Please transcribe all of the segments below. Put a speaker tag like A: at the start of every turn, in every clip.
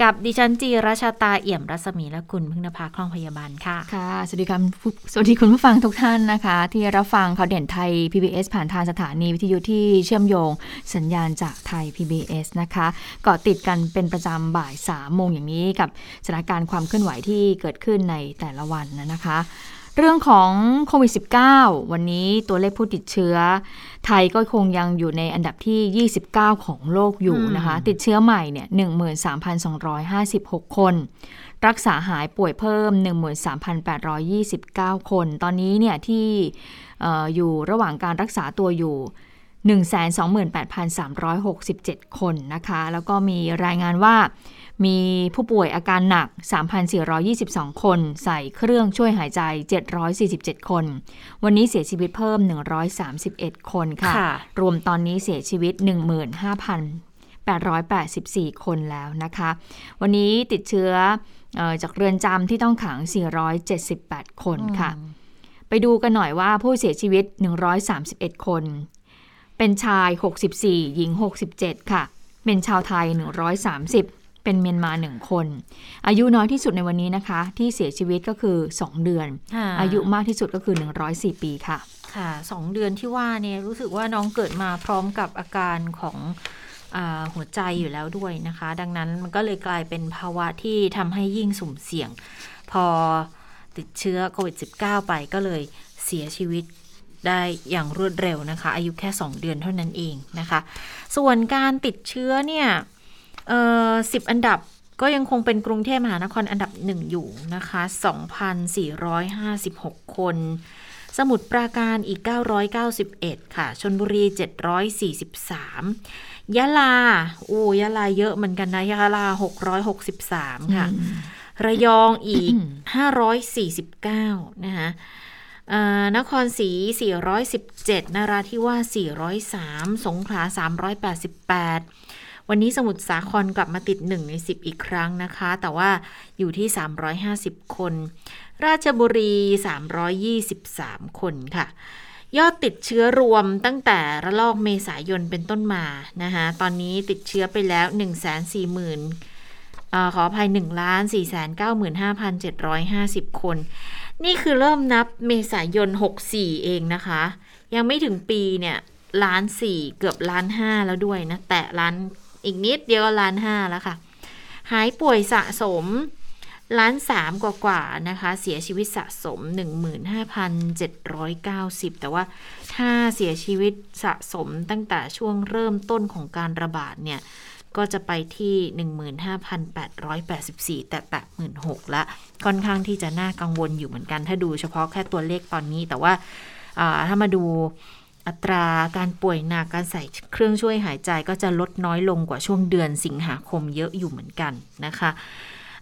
A: กับดิฉันจีราชาตาเอี่ยมรัศมีและคุณพึ่งนภาคล่องพยาบาลค่ะ
B: ค่ะ สวัสดีค่ะสวัสดีคุณผู้ฟังทุกท่านนะคะ ที่รับฟังข่าวเด่นไทย PBS ผ่านทางสถานีวิทยุที่เชื่อมโยงสัญญาณจากไทย PBS นะคะเกาะติดกันเป็นประจำบ่ายสามโมงอย่างนี้กับสถานการณ์ความเคลื่อนไหวที่เกิดขึ้นในแต่ละวันนะคะ เรื่องของโควิด -19 วันนี้ตัวเลขผู้ติดเชื้อ ไทยก็คงยังอยู่ในอันดับที่ 29 ของโลกอยู่นะคะ ติดเชื้อใหม่เนี่ย 13,256 คน รักษาหายป่วยเพิ่ม 13,829 คน ตอนนี้เนี่ยที่ออยู่ระหว่างการรักษาตัวอยู่ 128,367 คนนะคะ แล้วก็มีรายงานว่า มีผู้ป่วยอาการหนัก 3,422 คน ใส่เครื่องช่วยหายใจ 747 คน วันนี้เสียชีวิตเพิ่ม 131 คนค่ะคะรวมตอนนี้เสียชีวิต 15,884 คนแล้วนะคะ วันนี้ติดเชื้ออจากเรือนจำที่ต้องขัง 478 คนค่ะ ไปดูกันหน่อยว่าผู้เสียชีวิต 131 คน เป็นชาย 64 หญิง 67 ค่ะ เป็นชาวไทย 130 เป็นเมียนมาหนึ่งคน อายุน้อยที่สุดในวันนี้นะคะ ที่เสียชีวิตก็คือ 2 เดือน อายุมากที่สุดก็คือ 104 ปีค่ะ
A: ค่ะสองเดือนที่ว่าเนี่ยรู้สึกว่าน้องเกิดมาพร้อมกับอาการของอหัวใจอยู่แล้วด้วยนะคะ ดังนั้นมันก็เลยกลายเป็นภาวะที่ทำให้ยิ่งสุ่มเสี่ยง พอติดเชื้อโควิด -19 ไปก็เลยเสียชีวิตได้อย่างรวดเร็วนะคะ อายุแค่ 2 เดือนเท่านั้นเองนะคะ ส่วนการติดเชื้อเนี่ย เอ่อสิบอันดับก็ยังคงเป็นกรุงเทพมหานครอันดับหนึ่งอยู่นะคะ 2,456 คน สมุทรปราการอีก 991 ค่ะ ชนบุรี 743 ยะลา โอ้ยะลาเยอะเหมือนกันนะ ยะลา 663 ค่ะ ระยองอีก 549 นะคะนครศรี 417 นราธิวาส 403 สงขลา 388 วันนี้สมุทรสาครกลับมาติด 1 ใน 10 อีกครั้งนะคะ แต่ว่าอยู่ที่ 350 คน ราชบุรี 323 คนค่ะ ยอดติดเชื้อรวมตั้งแต่ระลอกเมษายนเป็นต้นมานะคะตอนนี้ติดเชื้อไปแล้ว 1 4 0 0 0 0อขออภัย1ล้าน4 9 5 7 5 0 คน นี่คือเริ่มนับเมษายน 64 เองนะคะ ยังไม่ถึงปีเนี่ยล้านสี่เกือบล้านห้าแล้วด้วยนะ แตะล้าน อีกนิดเดียวล้านห้าแล้วค่ะ หายป่วยสะสมล้านสามกว่าๆนะคะ เสียชีวิตสะสม 15,790 แต่ว่าถ้าเสียชีวิตสะสมตั้งแต่ช่วงเริ่มต้นของการระบาดเนี่ย ก็จะไปที่ 15,884 แต่แตะ16,000ละค่อนข้างที่จะน่ากังวลอยู่เหมือนกัน ถ้าดูเฉพาะแค่ตัวเลขตอนนี้แต่ว่าถ้ามาดู อัตราการป่วยหนักการใส่เครื่องช่วยหายใจก็จะลดน้อยลงกว่าช่วงเดือนสิงหาคมเยอะอยู่เหมือนกันนะคะ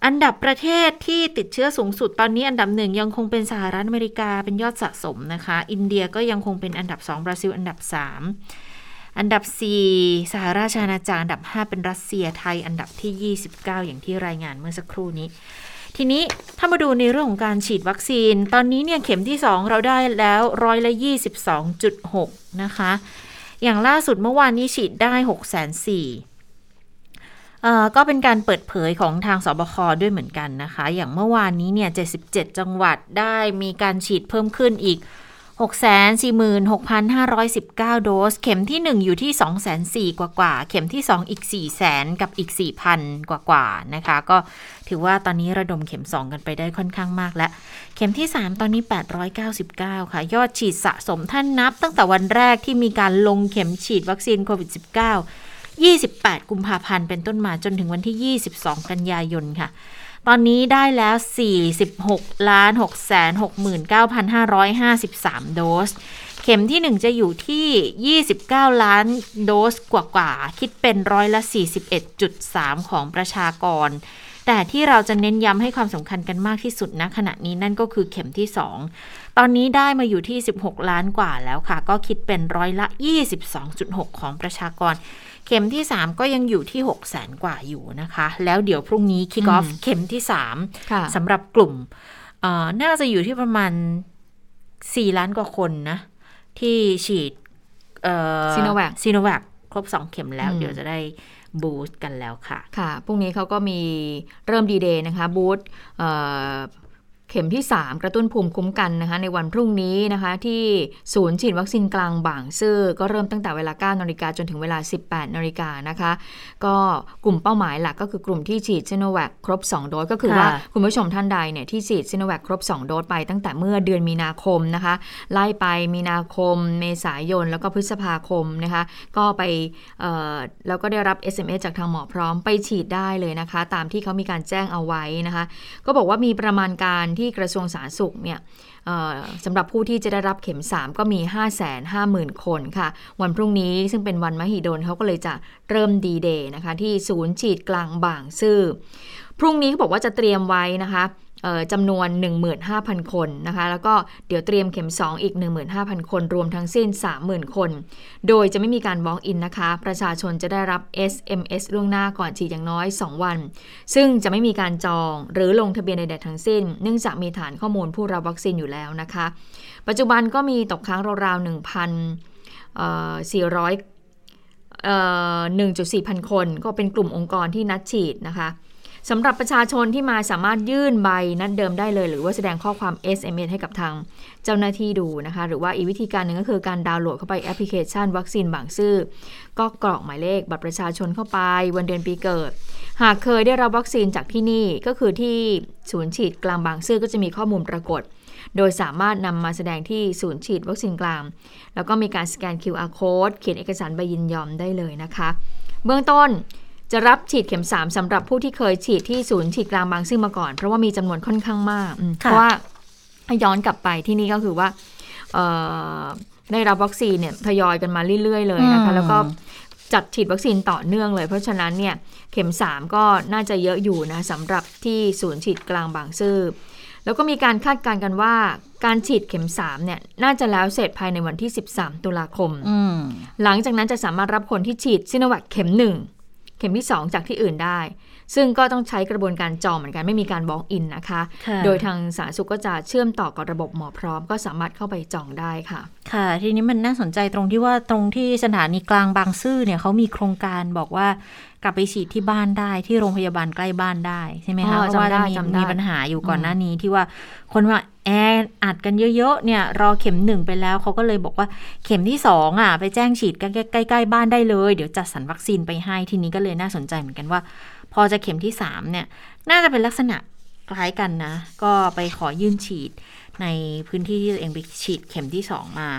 A: อันดับประเทศที่ติดเชื้อสูงสุดตอนนี้อันดับหนึ่งยังคงเป็นสหรัฐอเมริกาเป็นยอดสะสมนะคะ อินเดียก็ยังคงเป็นอันดับ2บราซิลอันดับ 3 อันดับ 4 สหราชอาณาจักรอันดับ 5 เป็นรัสเซียไทยอันดับที่ 29 อย่างที่รายงานเมื่อสักครู่นี้ ทีนี้ถ้ามาดูในเรื่องของการฉีดวัคซีน ตอนนี้เนี่ยเข็มที่ 2 เราได้แล้วร้อยละ22.6 นะคะ อย่างล่าสุดเมื่อวานนี้ฉีดได้6 4 0 0 0ก็เป็นการเปิดเผยของทางสบคด้วยเหมือนกันนะคะ อย่างเมื่อวานนี้เนี่ย 77 จังหวัดได้มีการฉีดเพิ่มขึ้นอีก 646,519 โดส เข็มที่ 1 อยู่ที่ 204,000กว่ากว่า เข็มที่ 2 อีก4 0 0 0 0กับอีก 4,000 กว่ากว่านะคะ ก็ถือว่าตอนนี้ระดมเข็ม 2 กันไปได้ค่อนข้างมากแล้ว เข็มที่ 3 ตอนนี้ 899 ค่ะ ยอดฉีดสะสมท่านนับ ตั้งแต่วันแรกที่มีการลงเข็มฉีดวัคซีนโควิด -19 28 กุมภาพันธ์เป็นต้นมาจนถึงวันที่ 22 กันยายนค่ะ ตอนนี้ได้แล้ว 46ล้าน6 69,553 โดส เข็มที่ 1 จะอยู่ที่ 29 ล้านโดสกว่าๆ คิดเป็นร้อยละ 41.3 ของประชากร แต่ที่เราจะเน้นย้ำให้ความสำคัญกันมากที่สุดณขณะนี้นั่นก็คือเข็มที่ 2 ตอนนี้ได้มาอยู่ที่ 16 ล้านกว่าแล้วค่ะ ก็คิดเป็นร้อยละ 22.6 ของประชากร เข็มที่ 3 ก็ยังอยู่ที่6แสนกว่าอยู่นะคะ แล้วเดี๋ยวพรุ่งนี้คิกออฟเข็มที่
B: ค่ะ
A: 3สำหรับกลุ่มเอ่อน่าจะอยู่ที่ประมาณ 4 ล้านกว่าคนนะ ที่ฉีด
B: Sinovac
A: ซีโนแวคครบ 2 เข็มแล้ว
B: อืม
A: เดี๋ยวจะได้ boost กันแล้วค่ะ
B: ค่ะ พรุ่งนี้เขาก็มีเริ่มดีเดย์นะคะ boost เอ่อเข็มที่ 3 กระตุ้นภูมิคุ้มกันนะคะในวันพรุ่งนี้นะคะที่ศูนย์ฉีดวัคซีนกลางบางซื่อก็เริ่มตั้งแต่เวลา9นาฬิกาจนถึงเวลา 18นาฬิกานะคะก็กลุ่มเป้าหมายหลักก็คือกลุ่มที่ฉีดซิโนแวคครบ 2 โดสก็คือว่า
A: ค่ะ
B: คุณผู้ชมท่านใดเนี่ยที่ฉีดซิโนแวคครบ 2 โดสไปตั้งแต่เมื่อเดือนมีนาคมนะคะไล่ไปมีนาคม เมษายนแล้วก็พฤษภาคมนะคะก็ไปเอ่อแล้วก็ได้รับ SMS จากทางหมอพร้อมไปฉีดได้เลยนะคะ ตามที่เขามีการแจ้งเอาไว้นะคะก็บอกว่ามีประมาณการที่กระทรวงสาธารณสุขเนี่ยสำหรับผู้ที่จะได้รับเข็ม 3 ก็มี 5 5 0 0 0 0 คนค่ะ วันพรุ่งนี้ซึ่งเป็นวันมหิดลเขาก็เลยจะเริ่มดีเดย์นะคะที่ศูนย์ฉีดกลางบางซื่อ พรุ่งนี้เขาบอกว่าจะเตรียมไว้นะคะ จำนวน 15,000 คนนะคะ แล้วก็เดี๋ยวเตรียมเข็ม 2 อีก 15,000 คน รวมทั้งสิ้น 30,000 คน โดยจะไม่มีการ walk in นะคะ ประชาชนจะได้รับ SMS ล่วงหน้าก่อนฉีดอย่างน้อย 2 วัน ซึ่งจะไม่มีการจองหรือลงทะเบียนใดๆทั้งสิ้น เนื่องจากมีฐานข้อมูลผู้รับวัคซีนอยู่แล้วนะคะ ปัจจุบันก็มีตกค้างราวๆ 1,400เอ่อ1.4 พันคน ก็เป็นกลุ่มองค์กรที่นัดฉีดนะคะ สำหรับประชาชนที่มาสามารถยื่นใบนัดเดิมได้เลย หรือว่าแสดงข้อความ SMS ให้กับทางเจ้าหน้าที่ดูนะคะ หรือว่าอีกวิธีการหนึ่งก็คือการดาวน์โหลดเข้าไปแอปพลิเคชัน วัคซีนบางซื่อก็กรอกหมายเลขบัตรประชาชนเข้าไป วันเดือนปีเกิด หากเคยได้รับวัคซีนจากที่นี่ก็คือที่ศูนย์ฉีดกลางบางซื่อก็จะมีข้อมูลปรากฏ โดยสามารถนำมาแสดงที่ศูนย์ฉีดวัคซีนกลาง แล้วก็มีการสแกน QR code เขียนเอกสารใบยินยอมได้เลยนะคะ เบื้องต้น จะรับฉีดเข็ม 3สำหรับผู้ที่เคยฉีดที่ศูนย์ฉีดกลางบางซื่อมาก่อน เพราะว่ามีจำนวนค่อนข้างมากอืมเพ
A: ค่ะ
B: ราะว่าถ้าย้อนกลับไปที่นี่ก็คือว่าเอ่อได้รับวัคซีนเนี่ยทยอยกันมาเรื่อย ๆ เลยนะคะ
A: อืม
B: แล้วก็จัดฉีดวัคซีนต่อเนื่องเลย เพราะฉะนั้นเนี่ยเข็ม 3 ก็น่าจะเยอะอยู่นะสำหรับที่ศูนย์ฉีดกลางบางซื่อแล้วก็มีการคาดการณ์กันว่าการฉีดเข็ม3เนี่ยน่าจะแล้วเสร็จภายในวันที่ 13 ตุลาคม
A: อืม
B: หลังจากนั้นจะสามารถรับคนที่ฉีดซิโนแวคเข็ม1 เข็มที่ 2 จากที่อื่นได้ ซึ่งก็ต้องใช้กระบวนการจองเหมือนกันไม่มีการบล็อกอินนะคะ
A: ค่ะ
B: โดยทางสาธารณสุขก็จะเชื่อมต่อกับระบบหมอพร้อม ก็สามารถเข้าไปจองได้ค่ะ
A: ค่ะ ทีนี้มันน่าสนใจตรงที่ว่าตรงที่สถานีกลางบางซื่อเนี่ยเขามีโครงการบอกว่ากลับไปฉีดที่บ้านได้ที่โรงพยาบาลใกล้บ้านได้ใช่ไหม
B: อ๋
A: คะ
B: อ
A: เพราะว่า
B: จำได้
A: มี
B: จำได้
A: มีปัญหาอยู่ก่อนหน้านี้ที่ว่าคนว่าแอร์อัดกันเยอะๆเนี่ย รอเข็มหนึ่งไปแล้วเขาก็เลยบอกว่าเข็มที่สองอะ ไปแจ้งฉีดใกล้ๆใกล้ๆบ้านได้เลย เดี๋ยวจัดสรรวัคซีนไปให้ทีนี้ก็เลยน่าสนใจเหมือนกันว่า พอจะเข็มที่สามเนี่ยน่าจะเป็นลักษณะคล้ายกันนะ ก็ไปขอยื่นฉีดในพื้นที่ที่ตัวเองไปฉีดเข็มที่สองมา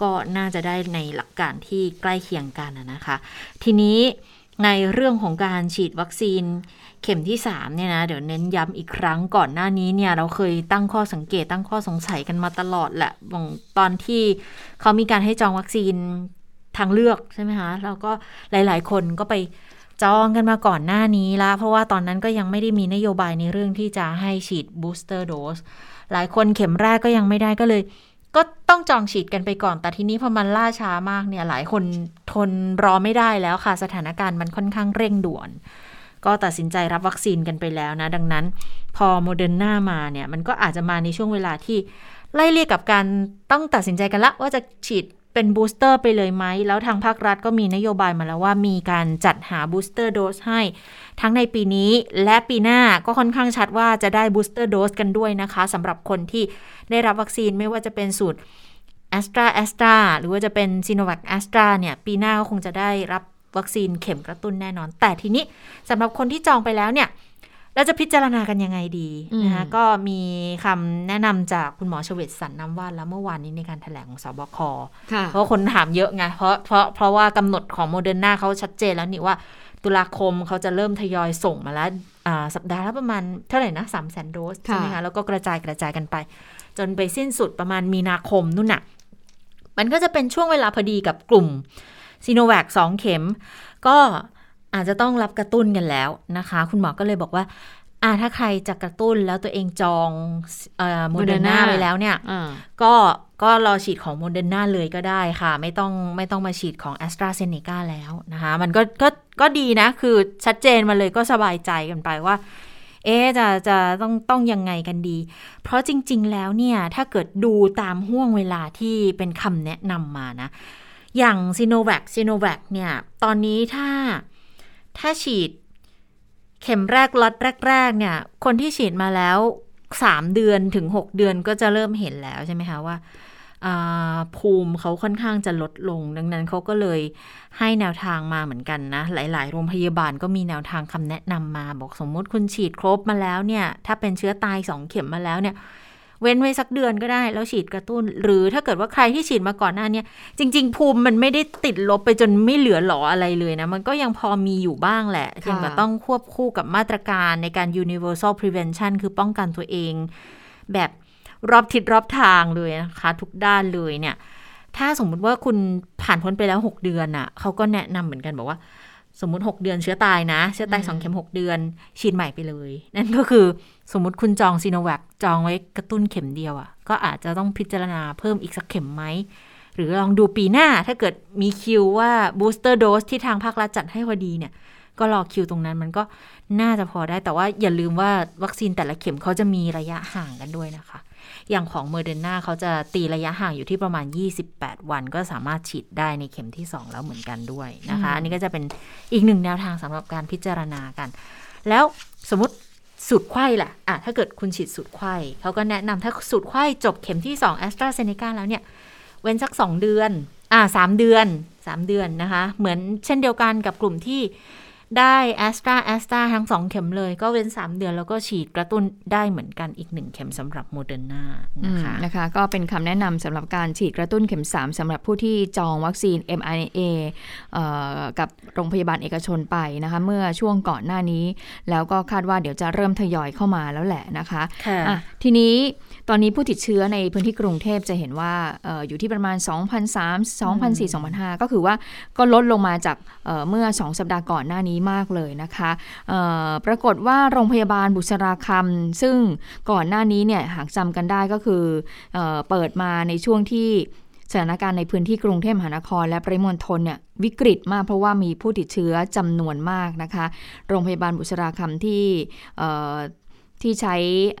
A: ก็น่าจะได้ในหลักการที่ใกล้เคียงกันนะคะ ทีนี้ในเรื่องของการฉีดวัคซีนเข็มที่3เนี่ยนะเดี๋ยวเน้นย้ำอีกครั้งก่อนหน้านี้เนี่ยเราเคยตั้งข้อสังเกตตั้งข้อสงสัยกันมาตลอดแหละตอนที่เขามีการให้จองวัคซีนทางเลือกใช่ไหมคะแล้วก็หลาย ๆ คนก็ไป จองกันมาก่อนหน้านี้ละ เพราะว่าตอนนั้นก็ยังไม่ได้มีนโยบายในเรื่องที่จะให้ฉีดบูสเตอร์โดสหลายคนเข็มแรกก็ยังไม่ได้ก็เลย ก็ต้องจองฉีดกันไปก่อน แต่ทีนี้พอมันล่าช้ามากเนี่ย หลายคนทนรอไม่ได้แล้วค่ะ สถานการณ์มันค่อนข้างเร่งด่วน ก็ตัดสินใจรับวัคซีนกันไปแล้วนะ ดังนั้น พอโมเดอร์นามาเนี่ย มันก็อาจจะมาในช่วงเวลาที่ไล่เรี่ยกับการต้องตัดสินใจกันละว่าจะฉีด เป็น booster ไปเลยไหม แล้วทางภาครัฐก็มีนโยบายมาแล้วว่ามีการจัดหา booster dose ให้ ทั้งในปีนี้และปีหน้าก็ค่อนข้างชัดว่าจะได้ booster dose กันด้วยนะคะสำหรับคนที่ได้รับวัคซีนไม่ว่าจะเป็นสูตร a s t r a a s t r a หรือว่าจะเป็น s i n o v a c a s t r a เนี่ย ปีหน้าก็คงจะได้รับวัคซีนเข็มกระตุ้นแน่นอน แต่ทีนี้สำหรับคนที่จองไปแล้วเนี่ย เราจะพิจารณากันยังไงดีนะคะ
B: อืม
A: ก็มีคำแนะนำจากคุณหมอเฉวตสันน้ำว่านแล้วเมื่อวานนี้ในการแถลงของสบค
B: ค่ะ
A: เพราะคนถามเยอะไงเพราะเพราะเพราะว่ากำหนดของโมเดอร์นาเขาชัดเจนแล้วนี่ว่าตุลาคมเขาจะเริ่มทยอยส่งมาแล้วอ่าสัปดาห์ละประมาณเท่าไหร่นะสามแสนโดสใช่ไหมคะแล้วก็กระจายกระจายกันไป จนไปสิ้นสุดประมาณมีนาคมนู่นน่ะ มันก็จะเป็นช่วงเวลาพอดีกับกลุ่มซีโนแวคสองเข็ม ก็ อาจจะต้องรับกระตุ้นกันแล้วนะคะ คุณหมอก็เลยบอกว่าอ่าถ้าใครจะกระตุ้นแล้วตัวเองจองโมเดอร์นา
B: Moderna
A: ไว้แล้วเนี่ย
B: อ่า
A: ก็ก็รอฉีดของโมเดอร์นาเลยก็ได้ค่ะ ไม่ต้องไม่ต้องมาฉีดของ AstraZeneca แล้วนะคะ มันก็ก็ก็ดีนะ คือชัดเจนมาเลยก็สบายใจกันไปว่า เอ๊ะจะจะต้องต้องยังไงกันดี เพราะจริง ๆ แล้วเนี่ย ถ้าเกิดดูตามห่วงเวลาที่เป็นคำแนะนำมานะ อย่างซีโนแวคซีโนแวคเนี่ย ตอนนี้ถ้า ถ้าฉีด เข็มแรกล็อตแรก ๆ เนี่ย คนที่ฉีดมาแล้วสามเดือนถึงหกเดือนก็จะเริ่มเห็นแล้วใช่ไหมคะว่าภูมิเขาค่อนข้างจะลดลง ดังนั้นเขาก็เลยให้แนวทางมาเหมือนกันนะ หลาย ๆ โรงพยาบาลก็มีแนวทางคำแนะนำมา บอกสมมุติคุณฉีดครบมาแล้วเนี่ย ถ้าเป็นเชื้อตายสองเข็มมาแล้วเนี่ย เว้นไว้สักเดือนก็ได้ แล้วฉีดกระตุ้น หรือถ้าเกิดว่าใครที่ฉีดมาก่อนหน้าเนี้จริง ๆ ภูมิมันไม่ได้ติดลบไปจนไม่เหลือหลออะไรเลยนะ มันก็ยังพอมีอยู่บ้างแหละยังแต่ต้องควบคู่กับมาตรการในการ universal prevention คือป้องกันตัวเอง แบบรอบทิศรอบทางเลยนะคะ ทุกด้านเลยเนี่ย ถ้าสมมุติว่าคุณผ่านพ้นไปแล้ว 6 เดือนอะ่ะเขาก็แนะนำเหมือนกันบอกว่า สมมุติ 6 เดือนเชื้อตายนะ เชื้อตายสองเข็ม 6 เดือน ฉีดใหม่ไปเลย นั่นก็คือสมมุติคุณจองซีโนแวคจองไว้กระตุ้นเข็มเดียวอะ่ะ ก็อาจจะต้องพิจารณาเพิ่มอีกสักเข็มไหม หรือลองดูปีหน้าถ้าเกิดมีคิวว่า booster dose ที่ทางภาครัฐจัดให้พอดีเนี่ย ก็รอคิวตรงนั้นมันก็น่าจะพอได้แต่ว่าอย่าลืมว่าวัคซีนแต่ละเข็มเขาจะมีระยะห่างกันด้วยนะคะ อย่างของโมเดอร์นาเขาจะตีระยะห่างอยู่ที่ประมาณ 28 วัน ก็สามารถฉีดได้ในเข็มที่ 2 แล้วเหมือนกันด้วยนะคะ อันนี้ก็จะเป็นอีกหนึ่งแนวทางสำหรับการพิจารณากัน แล้วสมมติสูตรไขว้ล่ะอะ ถ้าเกิดคุณฉีดสูตรไขว้เขาก็แนะนำถ้าสูตรไขว้จบเข็มที่2 AstraZeneca แล้วเนี่ย เว้นสัก 2 เดือน อ่าสามเดือน 3 เดือนนะคะ เหมือนเช่นเดียวกันกับกลุ่มที่ ได้แอสตราแอสตราทั้งสองเข็มเลยก็เว้น 3 เดือนแล้วก็ฉีดกระตุ้นได้เหมือนกันอีกหนึ่งเข็มสำหรับโมเดอร์นานะคะ
B: นะคะ ก็เป็นคำแนะนำสำหรับการฉีดกระตุ้นเข็ม 3สำหรับผู้ที่จองวัคซีน mRNA เอ่อกับโรงพยาบาลเอกชนไปนะคะ เมื่อช่วงก่อนหน้านี้ แล้วก็คาดว่าเดี๋ยวจะเริ่มทยอยเข้ามาแล้วแหละนะคะ
A: ค่ะ
B: อะทีนี้ตอนนี้ผู้ติดเชื้อในพื้นที่กรุงเทพจะเห็นว่าเอออยู่ที่ประมาณ 2,003 2,004 2,005ก็คือว่าก็ลดลงมาจากเเมื่อ 2 สัปดาห์ก่อนหน้านี้มากเลยนะคะปรากฏว่าโรงพยาบาลบุษราคำซึ่งก่อนหน้านี้เนี่ยหากจำกันได้ก็คือเออเปิดมาในช่วงที่สถานการณ์ในพื้นที่กรุงเทพมหานคร และปริมณฑลเนี่ยวิกฤตมากเพราะว่ามีผู้ติดเชื้อจำนวนมากนะคะ โรงพยาบาลบุษราคำที่ที่ใช้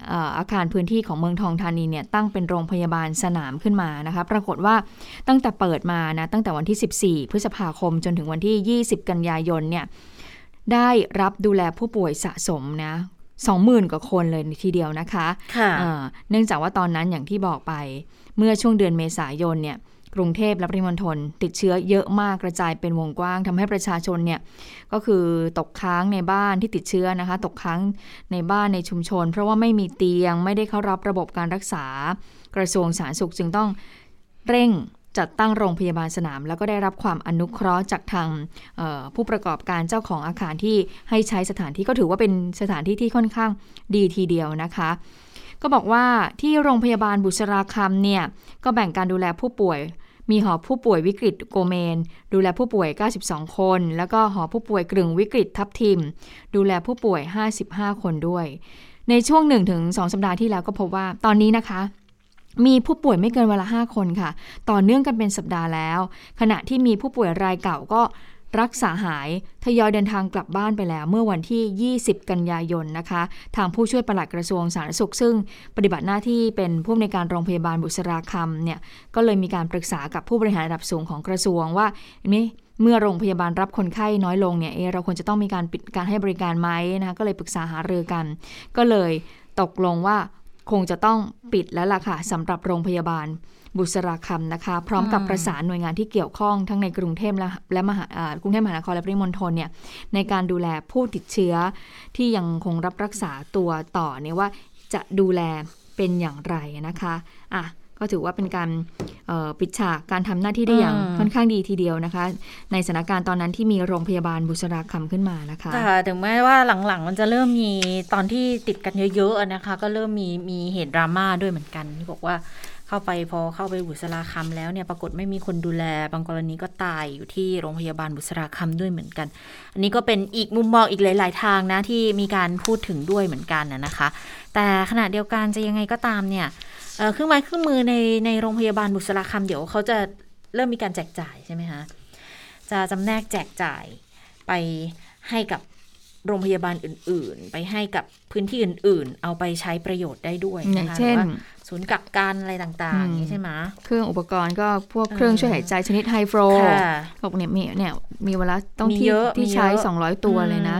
B: เอ่ออาคารพื้นที่ของเมืองทองธานีเนี่ยตั้งเป็นโรงพยาบาลสนามขึ้นมานะคะ ปรากฏว่าตั้งแต่เปิดมานะตั้งแต่วันที่ 14 พฤษภาคมจนถึงวันที่ 20 กันยายนเนี่ย ได้รับดูแลผู้ป่วยสะสมนะ20,000กว่าคนเลยทีเดียวนะคะ
A: ค่ะ
B: อ่าเนื่องจากว่าตอนนั้นอย่างที่บอกไป เมื่อช่วงเดือนเมษายนเนี่ยกรุงเทพและปริมณฑลติดเชื้อเยอะมากกระจายเป็นวงกว้างทำให้ประชาชนเนี่ยก็คือตกค้างในบ้านที่ติดเชื้อนะคะ ตกค้างในบ้านในชุมชน เพราะว่าไม่มีเตียงไม่ได้เข้ารับระบบการรักษา กระทรวงสาธารณสุขจึงต้องเร่ง จัดตั้งโรงพยาบาลสนาม แล้วก็ได้รับความอนุเคราะห์จากทางผู้ประกอบการเจ้าของอาคารที่ให้ใช้สถานที่ก็ถือว่าเป็นสถานที่ที่ค่อนข้างดีทีเดียวนะคะ ก็บอกว่าที่โรงพยาบาลบุษราคำเนี่ยก็แบ่งการดูแลผู้ป่วยมีหอผู้ป่วยวิกฤตโกเมน ดูแลผู้ป่วย 92 คน แล้วก็หอผู้ป่วยกลึงวิกฤตทับทิม ดูแลผู้ป่วย 55 คนด้วย ในช่วง 1-2 สัปดาห์ที่แล้วก็พบว่าตอนนี้นะคะ มีผู้ป่วยไม่เกินวันละ 5 คนค่ะ ต่อเนื่องกันเป็นสัปดาห์แล้ว ขณะที่มีผู้ป่วยรายเก่าก็รักษาหายทยอยเดินทางกลับบ้านไปแล้ว เมื่อวันที่ 20 กันยายนนะคะ ทางผู้ช่วยปลัดกระทรวงสาธารณสุข ซึ่งปฏิบัติหน้าที่เป็นผู้อำนวยการโรงพยาบาลบุษราคำเนี่ยก็เลยมีการปรึกษากับผู้บริหารระดับสูงของกระทรวงว่านี่เมื่อโรงพยาบาลรับคนไข้น้อยลงเนี่ยเอเราควรจะต้องมีการปิดการให้บริการไหมนะคะก็เลยปรึกษาหารือกัน ก็เลยตกลงว่า คงจะต้องปิดแล้วล่ะค่ะสำหรับโรงพยาบาลบุษราคำนะคะ พร้อมกับประสานหน่วยงานที่เกี่ยวข้องทั้งในกรุงเทพและและมหากรุงเทพมหานครและปริมณฑลเนี่ยในการดูแลผู้ติดเชื้อที่ยังคงรับรักษาตัวต่อเนี่ยว่าจะดูแลเป็นอย่างไรนะคะอะ ก็ถือว่าเป็นการเอ่อปิดฉากการทำหน้าที่ได้อย่าง
A: อืม
B: ค่อนข้างดีทีเดียวนะคะ ในสถานการณ์ตอนนั้นที่มีโรงพยาบาลบุษราคำขึ้นมานะคะ
A: ค่ะถึงแม้ว่าหลังๆ มันจะเริ่มมีตอนที่ติดกันเยอะๆอะนะคะ ก็เริ่มมีมีเหตุดราม่าด้วยเหมือนกันที่บอกว่าเขาเข้าไปพอเข้าไปบุษราคำแล้วเนี่ยปรากฏไม่มีคนดูแลบางกรณีก็ตายอยู่ที่โรงพยาบาลบุษราคำด้วยเหมือนกัน อันนี้ก็เป็นอีกมุมมองอีกหลาย ๆ ทางนะที่มีการพูดถึงด้วยเหมือนกันนะคะ แต่ขณะเดียวกันจะยังไงก็ตามเนี่ย เครื่องไม้เครื่องมือในในโรงพยาบาลบุษราคำเดี๋ยวเขาจะเริ่มมีการแจกจ่ายใช่ไหมคะจะจำแนกแจกจ่ายไปให้กับโรงพยาบาลอื่น ๆ ไปให้กับพื้นที่อื่น ๆ เอาไปใช้ประโยชน์ได้ด้วย
B: อย่างเช่น
A: ศูนย์กักกันอะไรต่างๆนี้ใช่ไหม
B: เครื่องอุปกรณ์ก็พวกเครื่องช่วยหายใจชนิดไฮโฟรบอกเนี่ยมีเนี่ยมีเวลาต้องที่ที่ใช้ 200 ตัวเลยนะ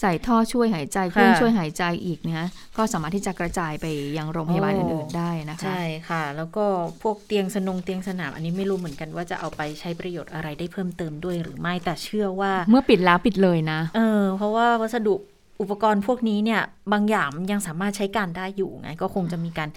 B: ใส่ท่อช่วยหายใจเครื่องช่วยหายใจอีกนะก็สามารถที่จะกระจายไปยังโรงพยาบาลอื่นๆได้นะคะ ใช่
A: ค่ะ แล้วก็พวกเตียงสนงเตียงสนามอันนี้ไม่รู้เหมือนกันว่าจะเอาไปใช้ประโยชน์อะไรได้เพิ่มเติมด้วยหรือไม่แต่เชื่อว่า
B: เมื่อปิดแล้วปิดเลยนะ
A: เออเพราะว่าวัสดุ อุปกรณ์พวกนี้เนี่ยบางอย่างมันยังสามารถใช้การได้อยู่ไงก็คงจะมีการ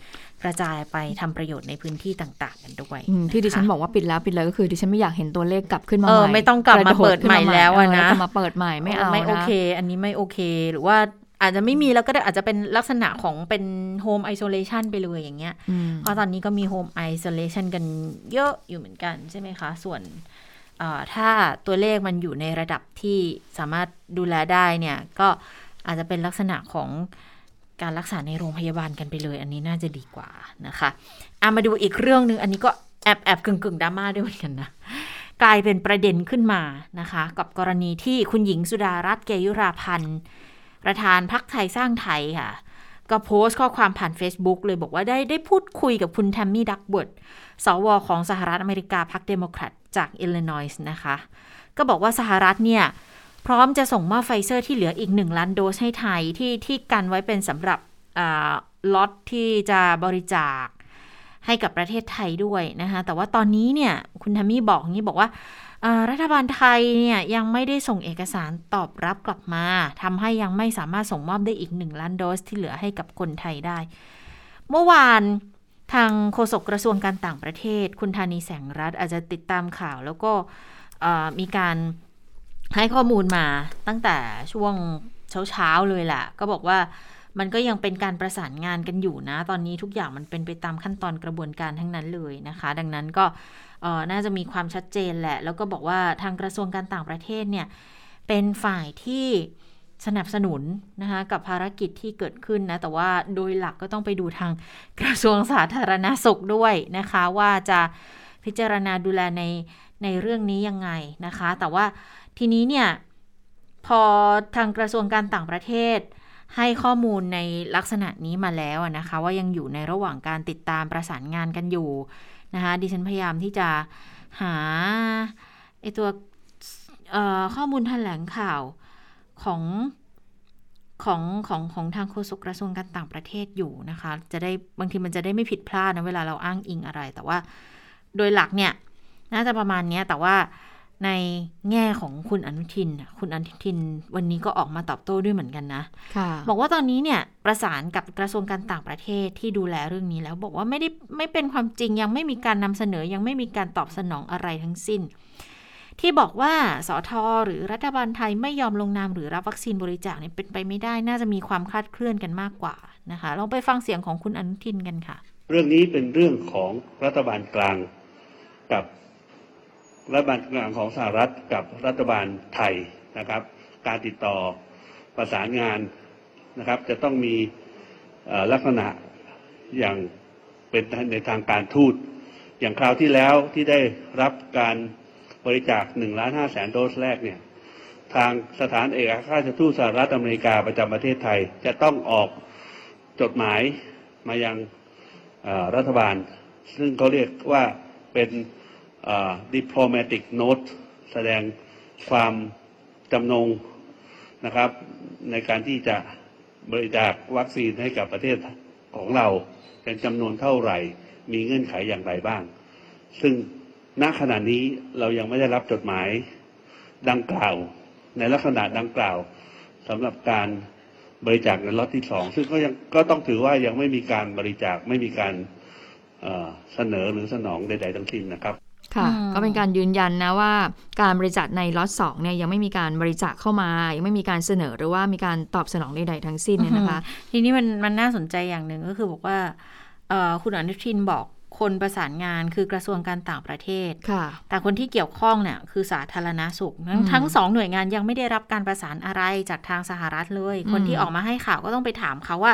A: กระจายไปทำประโยชน์ในพื้นที่ต่าง ๆ กันด้วย
B: ที่ดิฉันบอกว่าปิดแล้วปิดเลยก็คือดิฉันไม่อยากเห็นตัวเลขกลับขึ้นมาให
A: ม่ไม่ต้องกลับมาเปิดใหม่แล้วนะ
B: กลับมาเปิดใหม่ไม่เอา
A: ไม่โอเค อันนี้ไม่โอเค หรือว่าอาจจะไม่มีแล้วก็ได้อาจจะเป็นลักษณะของเป็นhome isolation ไปเลยอย่างเงี้ยเพราะตอนนี้ก็มี home isolation กันเยอะอยู่เหมือนกันใช่ไหมคะ ส่วนถ้าตัวเลขมันอยู่ในระดับที่สามารถดูแลได้เนี่ย ก็ อาจจะเป็นลักษณะของการรักษาในโรงพยาบาลกันไปเลย อันนี้น่าจะดีกว่านะคะอามาดูอีกเรื่องหนึ่งอันนี้ก็แอบแอบกึ่งกึ่งดราม่าด้วยเหมือนกันนะกลายเป็นประเด็นขึ้นมานะคะ กับกรณีที่คุณหญิงสุดารัตน์เกยุราพันธุ์ ประธานพรรคไทยสร้างไทยค่ะ ก็โพสต์ข้อความผ่าน Facebook เลยบอกว่าได้ได้พูดคุยกับคุณแทมมี่ดักเวิร์ธ สว.ของสหรัฐอเมริกาพรรคเดโมแครตจากอิลลินอยส์นะคะ ก็บอกว่าสหรัฐเนี่ย พร้อมจะส่งมอบไฟเซอร์ที่เหลืออีกหนึ่งล้านโดสให้ไทยที่ที่กันไว้เป็นสำหรับล็อตที่จะบริจาคให้กับประเทศไทยด้วยนะคะ แต่ว่าตอนนี้เนี่ย คุณแทมมี่บอกงี้บอกว่ารัฐบาลไทยเนี่ยยังไม่ได้ส่งเอกสารตอบรับกลับมาทำให้ยังไม่สามารถส่งมอบได้อีกหนึ่งล้านโดสที่เหลือให้กับคนไทยได้ เมื่อวานทางโฆษกกระทรวงการต่างประเทศ คุณธานีแสงรัฐอาจจะติดตามข่าว แล้วก็มีการ ให้ข้อมูลมาตั้งแต่ช่วงเช้าๆเลยแหละก็บอกว่ามันก็ยังเป็นการประสานงานกันอยู่นะ ตอนนี้ทุกอย่างมันเป็นไปตามขั้นตอนกระบวนการทั้งนั้นเลยนะคะ ดังนั้นก็น่าจะมีความชัดเจนแหละ แล้วก็บอกว่าทางกระทรวงการต่างประเทศเนี่ย เป็นฝ่ายที่สนับสนุนนะคะกับภารกิจที่เกิดขึ้นนะ แต่ว่าโดยหลักก็ต้องไปดูทางกระทรวงสาธารณาสุขด้วยนะคะ ว่าจะพิจารณาดูแลในในเรื่องนี้ยังไงนะคะ แต่ว่า ทีนี้เนี่ยพอทางกระทรวงการต่างประเทศ ให้ข้อมูลในลักษณะนี้มาแล้วนะคะ ว่ายังอยู่ในระหว่างการติดตามประสานงานกันอยู่นะคะดิฉันพยายามที่จะหาไอตัวข้อมูลแถลงข่าวของของของของทางโฆษกกระทรวงการต่างประเทศอยู่นะคะ จะได้บางทีมันจะได้ไม่ผิดพลาดนะเวลาเราอ้างอิงอะไร แต่ว่าโดยหลักเนี่ยน่าจะประมาณนี้แต่ว่า ในแง่ของคุณอนุทิน คุณอนุทินวันนี้ก็ออกมาตอบโต้ด้วยเหมือนกันนะบอกว่าตอนนี้เนี่ยประสานกับกระทรวงการต่างประเทศที่ดูแลเรื่องนี้แล้ว บอกว่าไม่ได้ไม่เป็นความจริงยังไม่มีการนำเสนอยังไม่มีการตอบสนองอะไรทั้งสิ้น ที่บอกว่าสอทอหรือรัฐบาลไทยไม่ยอมลงนามหรือรับวัคซีนบริจาคเนี่ยเป็นไปไม่ได้น่าจะมีความคลาดเคลื่อนกันมากกว่านะคะลองไปฟังเสียงของคุณอนุทินกันค่ะ
C: เรื่องนี้เป็นเรื่องของรัฐบาลกลางกับ รัฐบาลกลางของสหรัฐกับรัฐบาลไทยนะครับ การติดต่อประสานงานนะครับ จะต้องมีลักษณะอย่างเป็นในทางการทูต อย่างคราวที่แล้วที่ได้รับการบริจาคหนึ่งล้านห้าแสนโดสแรกเนี่ยทางสถานเอกอัครราชทูตสหรัฐอเมริกาประจำประเทศไทย จะต้องออกจดหมายมายังรัฐบาล ซึ่งเขาเรียกว่าเป็น diplomatic note แสดงความจำนงนะครับ ในการที่จะบริจาควัคซีนให้กับประเทศของเราเป็นจำนวนเท่าไหร่ มีเงื่อนไขอย่างไรบ้าง ซึ่งณขณะนี้เรายังไม่ได้รับจดหมายดังกล่าว ในลักษณะดังกล่าวสำหรับการบริจาคในล็อตที่สองซึ่งก็ยังก็ต้องถือว่ายังไม่มีการบริจาคไม่มีการเสนอหรือสนองใด ๆ ทั้งสิ้นนะครับ
B: ค่ะก็เป็นการยืนยันนะว่าการบริจาคในล็อตสองเนี่ยยังไม่มีการบริจาคเข้ามา ยังไม่มีการเสนอหรือว่ามีการตอบสนองใดๆทั้งสิ้นเนี่ยนะคะ
A: ทีนี้มันมันน่าสนใจอย่างหนึ่งก็คือบอกว่าคุณอนุทินบอกคนประสานงานคือกระทรวงการต่างประเทศ
B: ค่ะ
A: แต่คนที่เกี่ยวข้องเนี่ยคือสาธารณาสุข ทั้ง
B: อืม
A: ทั้งสองหน่วยงานยังไม่ได้รับการประสานอะไรจากทางสหรัฐเลย คน
B: อืม
A: ที่ออกมาให้ข่าวก็ต้องไปถามเขาว่า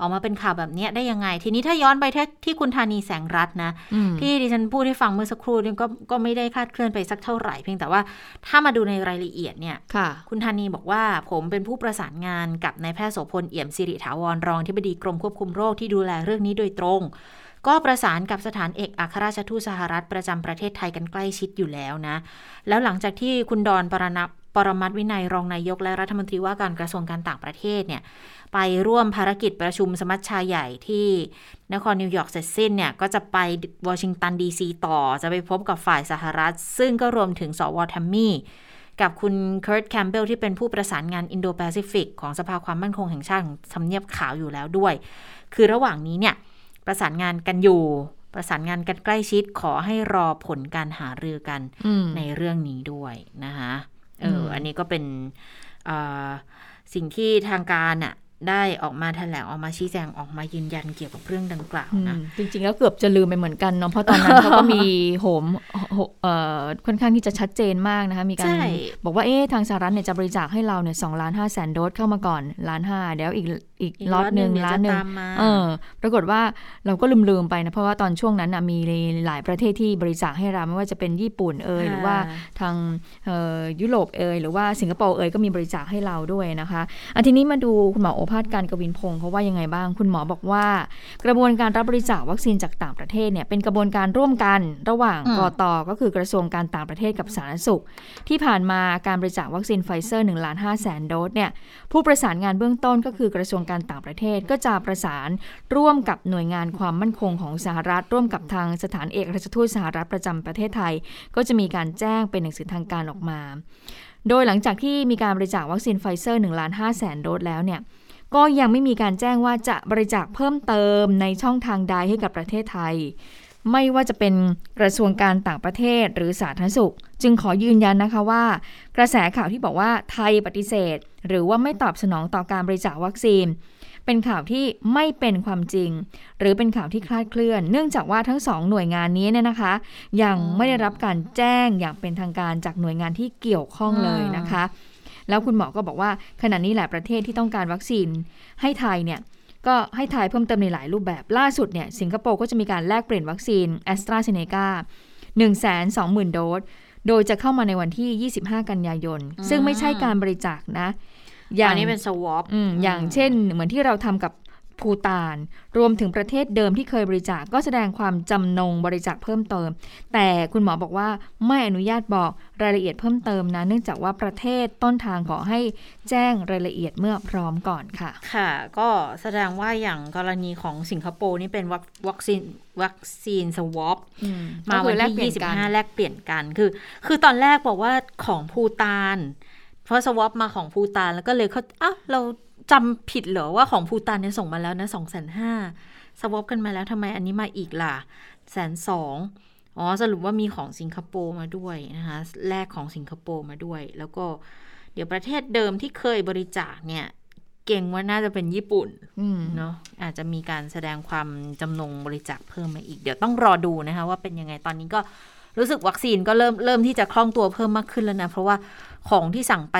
A: ออกมาเป็นข่าวแบบเนี้ยได้ยังไง ทีนี้ถ้าย้อนไปที่ที่คุณธานีแสงรัตน์นะ
B: อืม
A: ที่ดิฉันพูดให้ฟังเมื่อสักครู่นี่ก็ก็ไม่ได้คาดเคลื่อนไปสักเท่าไหร่เพียงแต่ว่าถ้ามาดูในรายละเอียดเนี่ย
B: ค่ะ
A: คุณธานีบอกว่าผมเป็นผู้ประสานงานกับนายแพทย์โสพลเอี่ยมสิริถาวรรองที่บดีกรมควบคุมโรคที่ดูแลเรื่องนี้โดยตรง ก็ประสานกับสถานเอกอัครราชทูตสหรัฐประจำประเทศไทยกันใกล้ชิดอยู่แล้วนะ แล้วหลังจากที่คุณดอนปรณับ ปรมัตถ์วินัยรองนายกและรัฐมนตรีว่าการกระทรวงการต่างประเทศเนี่ยไปร่วมภารกิจประชุมสมัชชาใหญ่ที่นครนิวยอร์กเสร็จสิ้นเนี่ยก็จะไปวอชิงตันดีซีต่อจะไปพบกับฝ่ายสหรัฐ ซึ่งก็รวมถึงสว.แทมมี่กับคุณเคิร์ตแคมป์เบลที่เป็นผู้ประสานงานอินโดแปซิฟิกของสภาความมั่นคงแห่งชาติของทำเนียบขาวอยู่แล้วด้วย คือระหว่างนี้เนี่ยประสานงานกันอยู่ ประสานงานกันใกล้ชิดขอให้รอผลการหารือกัน
B: อืม
A: ในเรื่องนี้ด้วยนะคะ เอออ
B: ม
A: อันนี้ก็เป็นเอ่อสิ่งที่ทางการน่ะได้ออกมาแถลงออกมาชี้แจงออกมายืนยันเกี่ยวกับเรื่องดังกล่าว
B: อืม
A: นะ
B: จริง ๆ แล้วเกือบจะลืมไปเหมือนกันเนาะเพราะตอนนั้นเขาก็มีโหมโหเอ่อค่อนข้างที่จะชัดเจนมากนะคะมีการ
A: ใช่
B: บอกว่าเอ๊ะทางสหรัฐเนี่ยจะบริจาคให้เราเนี่ยสองล้านห้าแสนโดสเข้ามาก่อนล้านห้าเดี๋ยวอีกอีก
A: อีก
B: ล็อตหนึ่ง
A: เดี๋ยว
B: ล้าน
A: จะ
B: หนึ่ง
A: ตามมา
B: เออ ปรากฏว่าเราก็ลืมๆไปนะ เพราะว่าตอนช่วงนั้นนะมีหลายประเทศที่บริจาคให้เราไม่ว่าจะเป็นญี่ปุ่นเอยหรือว่าทางเอ่อยุโรปเอยหรือว่าสิงคโปร์เอยก็มีบริจาคให้เราด้วยนะคะอันทีนี้มาดูคุณหมอโอภาสการกวินพงศ์เขาว่ายังไงบ้าง คุณหมอบอกว่า กระบวนการรับบริจาควัคซีนจากต่างประเทศเนี่ยเป็นกระบวนการร่วมกันระหว่าง
A: อืม
B: กต.ก็คือกระทรวงการต่างประเทศกับสาธารณสุข ที่ผ่านมาการบริจาควัคซีนไฟเซอร์1ล้าน5แสนโดสเนี่ยผู้ประสานงานเบื้องต้นก็คือกระทรวงการต่างประเทศก็จะประสานร่วมกับหน่วยงานความมั่นคงของสหรัฐ ร่วมกับทางสถานเอกอัครราชทูตสหรัฐประจำประเทศไทย ก็จะมีการแจ้งเป็นหนังสือทางการออกมา โดยหลังจากที่มีการบริจาควัคซีนไฟเซอร์1ล้าน5แสนโดสแล้วเนี่ยก็ยังไม่มีการแจ้งว่าจะบริจาคเพิ่มเติมในช่องทางใดให้กับประเทศไทย ไม่ว่าจะเป็นกระทรวงการต่างประเทศหรือสาธารณสุข จึงขอยืนยันนะคะว่า กระแสข่าวที่บอกว่าไทยปฏิเสธ หรือว่าไม่ตอบสนองต่อการบริจาควัคซีน เป็นข่าวที่ไม่เป็นความจริง หรือเป็นข่าวที่คลาดเคลื่อน เนื่องจากว่าทั้งสองหน่วยงานนี้เนี่ยนะคะ ยังไม่ได้รับการแจ้งอย่างเป็นทางการจากหน่วยงานที่เกี่ยวข้องเลยนะคะแล้วคุณหมอก็บอกว่าขณะนี้หลายประเทศที่ต้องการวัคซีน ให้ไทยเนี่ย ก็ให้ไทยเพิ่มเติมในหลายรูปแบบล่าสุดเนี่ยสิงคโปร์ก็จะมีการแลกเปลี่ยนวัคซีนแอสตราเซเนกา1 2 0 0 0 0 โดส โดยจะเข้ามาในวันที่ 25 กันยายน ซึ่งไม่ใช่การบริจาคนะ
A: อันนี้เป็น swapอื
B: มอย่างเช่น เหมือนที่เราทำกับ ภูฏาน รวมถึงประเทศเดิมที่เคยบริจาคก็แสดงความจำนงบริจาคเพิ่มเติม แต่คุณหมอบอกว่าไม่อนุญาตบอกรายละเอียดเพิ่มเติมนะ เนื่องจากว่าประเทศต้นทางขอให้แจ้งรายละเอียดเมื่อพร้อมก่อนค่ะ
A: ค่ะ ก็แสดงว่าอย่างกรณีของสิงคโปร์นี่เป็นวัควัคซีนวัคซีนสวอปมาวันที่25 แลกเปลี่ยนกันคือ คือตอนแรกบอกว่าของภูตานเพราะสวอปมาของภูตานแล้วก็เลยเขาอ้าวเรา จำผิดเหรอว่าของภูตานเนี่ยส่งมาแล้วนะสองแสนห้าสวอปกันมาแล้วทำไมอันนี้มาอีกล่ะแสนสองอ๋อ สรุปว่ามีของสิงคโปร์มาด้วยนะคะแลกของสิงคโปร์มาด้วย แล้วก็เดี๋ยวประเทศเดิมที่เคยบริจาคเนี่ย เก็งว่าน่าจะเป็นญี่ปุ่น
B: อืม
A: เนาะอาจจะมีการแสดงความจำนงบริจาคเพิ่มมาอีก เดี๋ยวต้องรอดูนะคะว่าเป็นยังไงตอนนี้ก็รู้สึกวัคซีนก็เริ่มเริ่มที่จะคล่องตัวเพิ่มมากขึ้นแล้วนะ เพราะว่าของที่สั่งไป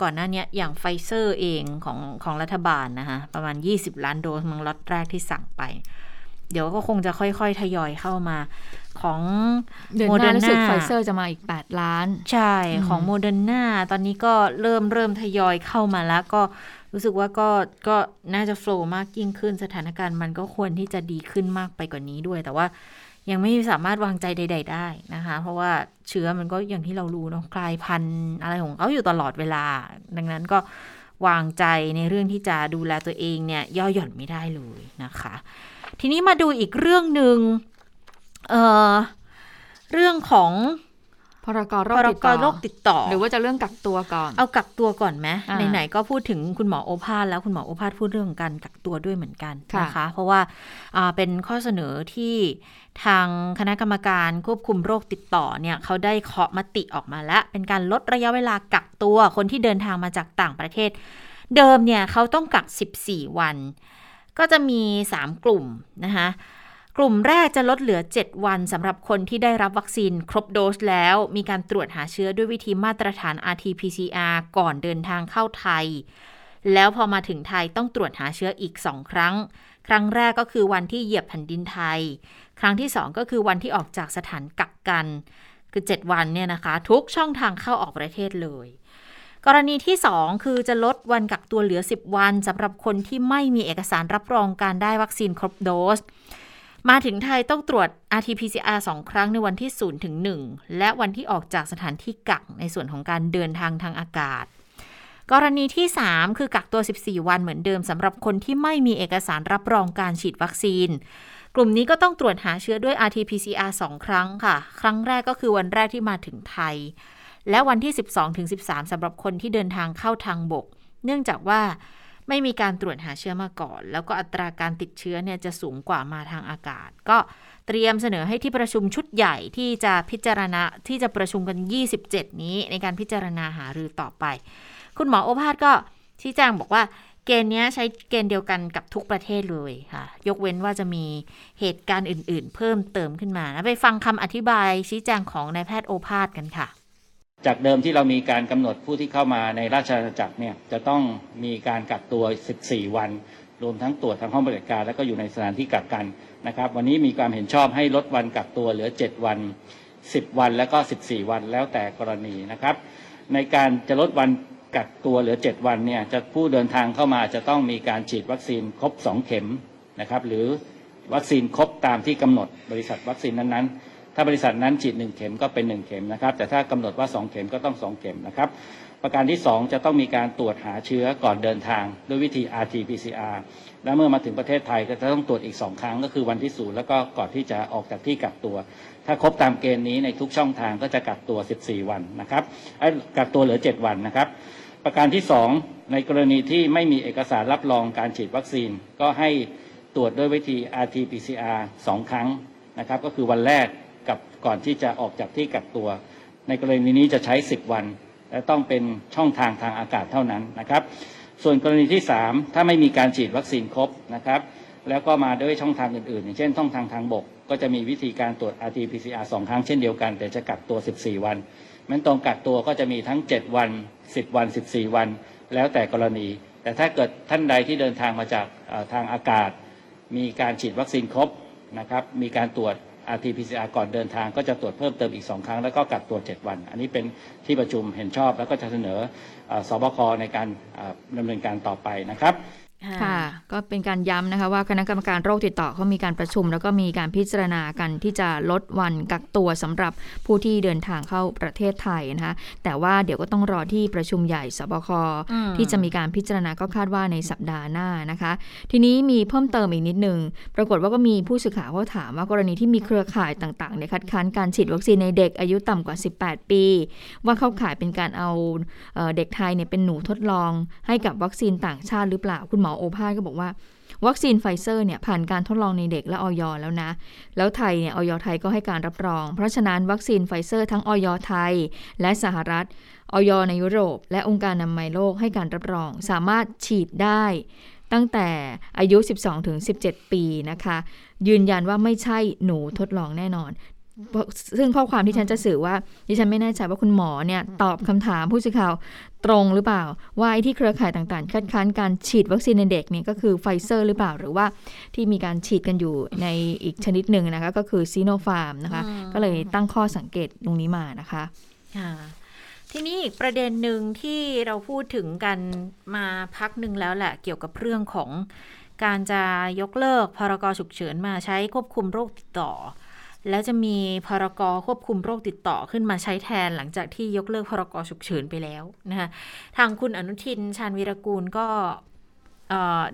A: ก่อนหน้าเนี้ยอย่างไฟเซอร์เองของของรัฐบาลนะคะประมาณ 20 ล้านโดสมังล็อตแรกที่สั่งไป เดี๋ยวก็คงจะค่อยๆ ทยอยเข้ามาของ
B: เดือนหน้ารู้สึก
A: Moderna
B: ไฟเซอร์จะมาอีก 8 ล้าน
A: ใช่
B: อืม
A: ของโมเดอร์นาตอนนี้ก็เริ่มเริ่มทยอยเข้ามาแล้วก็รู้สึกว่าก็ก็น่าจะ flow มากยิ่งขึ้นสถานการณ์มันก็ควรที่จะดีขึ้นมากไปกว่านี้ด้วย แต่ว่า ยังไม่สามารถวางใจใด ๆ ได้นะคะ เพราะว่าเชื้อมันก็อย่างที่เรารู้เนาะกลายพันธุ์อะไรของเขาอยู่ตลอดเวลา ดังนั้นก็วางใจในเรื่องที่จะดูแลตัวเองเนี่ยย่อหย่อนไม่ได้เลยนะคะ ทีนี้มาดูอีกเรื่องหนึ่งเอ่อเรื่องของ
B: พรกโร
A: พ
B: ค
A: ร
B: ติด
A: ก
B: ต่อ
A: โรคติดต่อ
B: หรือว่าจะเรื่องกักตัวก่อน
A: เอากักตัวก่อนไหม
B: อ่า
A: ไหนๆก็พูดถึงคุณหมอโอภาสแล้วคุณหมอโอภาสพูดเรื่องของการกักตัวด้วยเหมือนกัน
B: ค่ะ
A: นะคะ เพราะว่าอ่าเป็นข้อเสนอที่ ทางคณะกรรมการควบคุมโรคติดต่อเนี่ยเขาได้เคาะมติออกมาแล้ว เป็นการลดระยะเวลากักตัวคนที่เดินทางมาจากต่างประเทศ เดิมเนี่ยเขาต้องกัก 14 วัน ก็จะมี 3 กลุ่มนะคะกลุ่มแรกจะลดเหลือ 7 วันสำหรับคนที่ได้รับวัคซีนครบโดสแล้ว มีการตรวจหาเชื้อด้วยวิธีมาตรฐาน RT-PCR ก่อนเดินทางเข้าไทย แล้วพอมาถึงไทยต้องตรวจหาเชื้ออีก 2 ครั้ง ครั้งแรกก็คือวันที่เหยียบแผ่นดินไทย ครั้งที่ 2 ก็คือวันที่ออกจากสถานกักกัน คือ 7 วันเนี่ยนะคะ ทุกช่องทางเข้าออกประเทศเลย กรณีที่ 2 คือจะลดวันกักตัวเหลือ 10 วันสำหรับคนที่ไม่มีเอกสารรับรองการได้วัคซีนครบโดส มาถึงไทยต้องตรวจ RT-PCR 2 ครั้งในวันที่ 0 ถึง 1 และวันที่ออกจากสถานที่กักในส่วนของการเดินทางทางอากาศกรณีที่ 3 คือกักตัว 14 วันเหมือนเดิมสำหรับคนที่ไม่มีเอกสารรับรองการฉีดวัคซีน กลุ่มนี้ก็ต้องตรวจหาเชื้อด้วย RT-PCR 2 ครั้งค่ะ ครั้งแรกก็คือวันแรกที่มาถึงไทย และวันที่ 12ถึง13สำหรับคนที่เดินทางเข้าทางบก เนื่องจากว่าไม่มีการตรวจหาเชื้อมาก่อน แล้วก็อัตราการติดเชื้อเนี่ยจะสูงกว่ามาทางอากาศ ก็เตรียมเสนอให้ที่ประชุมชุดใหญ่ที่จะพิจารณาที่จะประชุมกัน 27 นี้ในการพิจารณาหารือต่อไป คุณหมอโอภาสก็ชี้แจงบอกว่า เกณฑ์นี้ใช้เกณฑ์เดียวกันกับทุกประเทศเลยค่ะ ยกเว้นว่าจะมีเหตุการณ์อื่น ๆ เพิ่มเติมขึ้นมาไปฟังคำอธิบายชี้แจงของนายแพทย์โอภาสกันค่ะ
D: จากเดิมที่เรามีการกำหนดผู้ที่เข้ามาในราชอาณาจักรเนี่ยจะต้องมีการกักตัว 14 วัน รวมทั้งตรวจทางห้องปฏิบัติการ แล้วก็อยู่ในสถานที่กักกันนะครับ วันนี้มีความเห็นชอบให้ลดวันกักตัวเหลือ 7 วัน 10 วัน แล้วก็ 14 วันแล้วแต่กรณีนะครับ ในการจะลดวัน กักตัวเหลือ 7 วันเนี่ยจะผู้เดินทางเข้ามาจะต้องมีการฉีดวัคซีนครบ 2 เข็มนะครับ หรือวัคซีนครบตามที่กำหนดบริษัทวัคซีนนั้นๆ ถ้าบริษัทนั้นฉีด 1 เข็มก็เป็น 1 เข็มนะครับ แต่ถ้ากำหนดว่า 2 เข็มก็ต้อง 2 เข็มนะครับ ประการที่ 2 จะต้องมีการตรวจหาเชื้อก่อนเดินทาง ด้วยวิธี RT-PCR และเมื่อมาถึงประเทศไทยก็จะต้องตรวจอีก 2 ครั้ง ก็คือวันที่ศูนย์แล้วก็ก่อนที่จะออกจากที่กักตัว ถ้าครบตามเกณฑ์นี้ในทุกช่องทางก็จะกักตัว 14 วันนะครับกักตัวเหลือ 7 วันนะครับ ประการที่ 2 ในกรณีที่ไม่มีเอกสารรับรองการฉีดวัคซีน ก็ให้ตรวจด้วยวิธี RT-PCR 2 ครั้งนะครับ ก็คือวันแรกกับก่อนที่จะออกจากที่กักตัว ในกรณีนี้จะใช้ 10 วัน และต้องเป็นช่องทางทางอากาศเท่านั้นนะครับ ส่วนกรณีที่ 3 ถ้าไม่มีการฉีดวัคซีนครบนะครับ แล้วก็มาด้วยช่องทางอื่นๆ อย่างเช่นช่องทางทางบก ก็จะมีวิธีการตรวจ RT-PCR 2 ครั้งเช่นเดียวกัน แต่จะกักตัว 14 วัน มันตรงกักตัวก็จะมีทั้ง 7 วัน 10 วัน 14 วัน แล้วแต่กรณี แต่ถ้าเกิดท่านใดที่เดินทางมาจากทางอากาศ มีการฉีดวัคซีนครบนะครับ มีการตรวจ RT-PCR ก่อนเดินทางก็จะตรวจเพิ่มเติมอีก 2 ครั้ง แล้วก็กักตัว 7 วัน อันนี้เป็นที่ประชุมเห็นชอบแล้วก็จะเสนออ่อสบคในการดำเนินการต่อไปนะครับ
B: ค่ะก็เป็นการย้ำนะคะว่าคณะกรรมการโรคติดต่อเขามีการประชุม แล้วก็มีการพิจารณากันที่จะลดวันกักตัวสำหรับผู้ที่เดินทางเข้าประเทศไทยนะคะแต่ว่าเดี๋ยวก็ต้องรอที่ประชุมใหญ่สบค
A: อืม
B: ที่จะมีการพิจารณาก็คาดว่าในสัปดาห์หน้านะคะ ทีนี้มีเพิ่มเติมอีกนิดนึงปรากฏว่าก็มีผู้สื่อข่าวเขาถามว่ากรณีที่มีเครือข่ายต่างๆเนี่ยคัดค้านการฉีดวัคซีนในเด็กอายุต่ำกว่า 18 ปี ว่าเข้าข่ายเป็นการเอาเอ่อเด็กไทยเนี่ยเป็นหนูทดลอง ให้กับวัคซีนต่างชาติหรือเปล่าคุณหมอโอภาสก็บอกว่า วัคซีนไฟเซอร์เนี่ยผ่านการทดลองในเด็กและอย.แล้วนะ แล้วไทยเนี่ยอย.ไทยก็ให้การรับรอง เพราะฉะนั้นวัคซีนไฟเซอร์ทั้งอย.ไทย และสหรัฐออยในยุโรป และองค์การนามัยโลกให้การรับรอง สามารถฉีดได้ตั้งแต่อายุ 12-17 ปีนะคะ ยืนยันว่าไม่ใช่หนูทดลองแน่นอน ซึ่งข้อความที่ฉันจะสื่อว่าดิฉันไม่แน่ใจว่าคุณหมอเนี่ยตอบคำถามผู้สื่อข่าวตรงหรือเปล่า ว่าไอ้ที่เครือข่ายต่างๆคัดค้านการฉีดวัคซีนในเด็กเนี่ยก็คือไฟเซอร์หรือเปล่าหรือว่าที่มีการฉีดกันอยู่ในอีกชนิดหนึ่งนะคะก็คือซีโนฟาร์มนะคะ
A: อืม
B: ก็เลยตั้งข้อสังเกตตรงนี้มานะคะ
A: ค่ะทีนี้อีกประเด็นหนึ่งที่เราพูดถึงกันมาพักหนึ่งแล้วแหละเกี่ยวกับเรื่องของการจะยกเลิกพรกฉุกเฉินมาใช้ควบคุมโรคติดต่อ แล้วจะมีพรกควบคุมโรคติดต่อขึ้นมาใช้แทนหลังจากที่ยกเลิกพรกฉุกเฉินไปแล้วนะคะทางคุณอนุทินชาญวีรกูลก็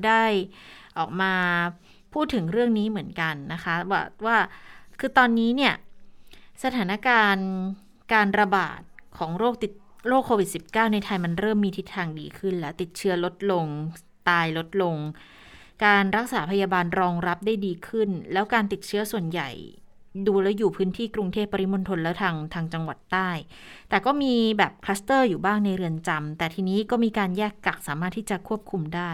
A: ได้ออกมาพูดถึงเรื่องนี้เหมือนกันนะคะว่าว่าคือตอนนี้เนี่ยสถานการณ์การระบาดของโรคติดโรคโควิด -19 ในไทยมันเริ่มมีทิศทางดีขึ้น แล้วติดเชื้อลดลง ตายลดลง การรักษาพยาบาลรองรับได้ดีขึ้น แล้วการติดเชื้อส่วนใหญ่ ดูแล้วอยู่พื้นที่กรุงเทพปริมณฑลและทางทางจังหวัดใต้ แต่ก็มีแบบคลัสเตอร์อยู่บ้างในเรือนจำแต่ทีนี้ก็มีการแยกกักสามารถที่จะควบคุมได้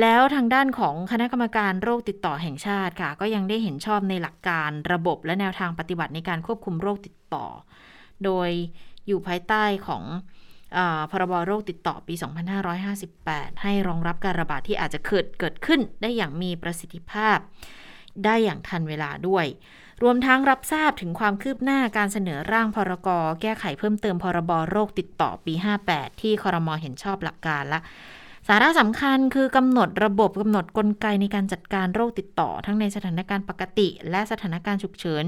A: แล้วทางด้านของคณะกรรมการโรคติดต่อแห่งชาติค่ะ ก็ยังได้เห็นชอบในหลักการระบบและแนวทางปฏิบัติในการควบคุมโรคติดต่อ โดยอยู่ภายใต้ของอพรบโรคติดต่อปี 2558 ให้รองรับการระบาดที่อาจจะเกิดเกิดขึ้นได้อย่างมีประสิทธิภาพ ได้อย่างทันเวลาด้วย รวมทั้งรับทราบถึงความคืบหน้าการเสนอร่างพรกแก้ไขเพิ่มเติมพรบโรคติดต่อปี 58 ที่คอรมอเห็นชอบหลักการละสาระสำคัญคือกำหนดระบบกำหนดกลไกในการจัดการโรคติดต่อ ทั้งในสถานการณ์ปกติ และสถานการณ์ฉุกเฉิน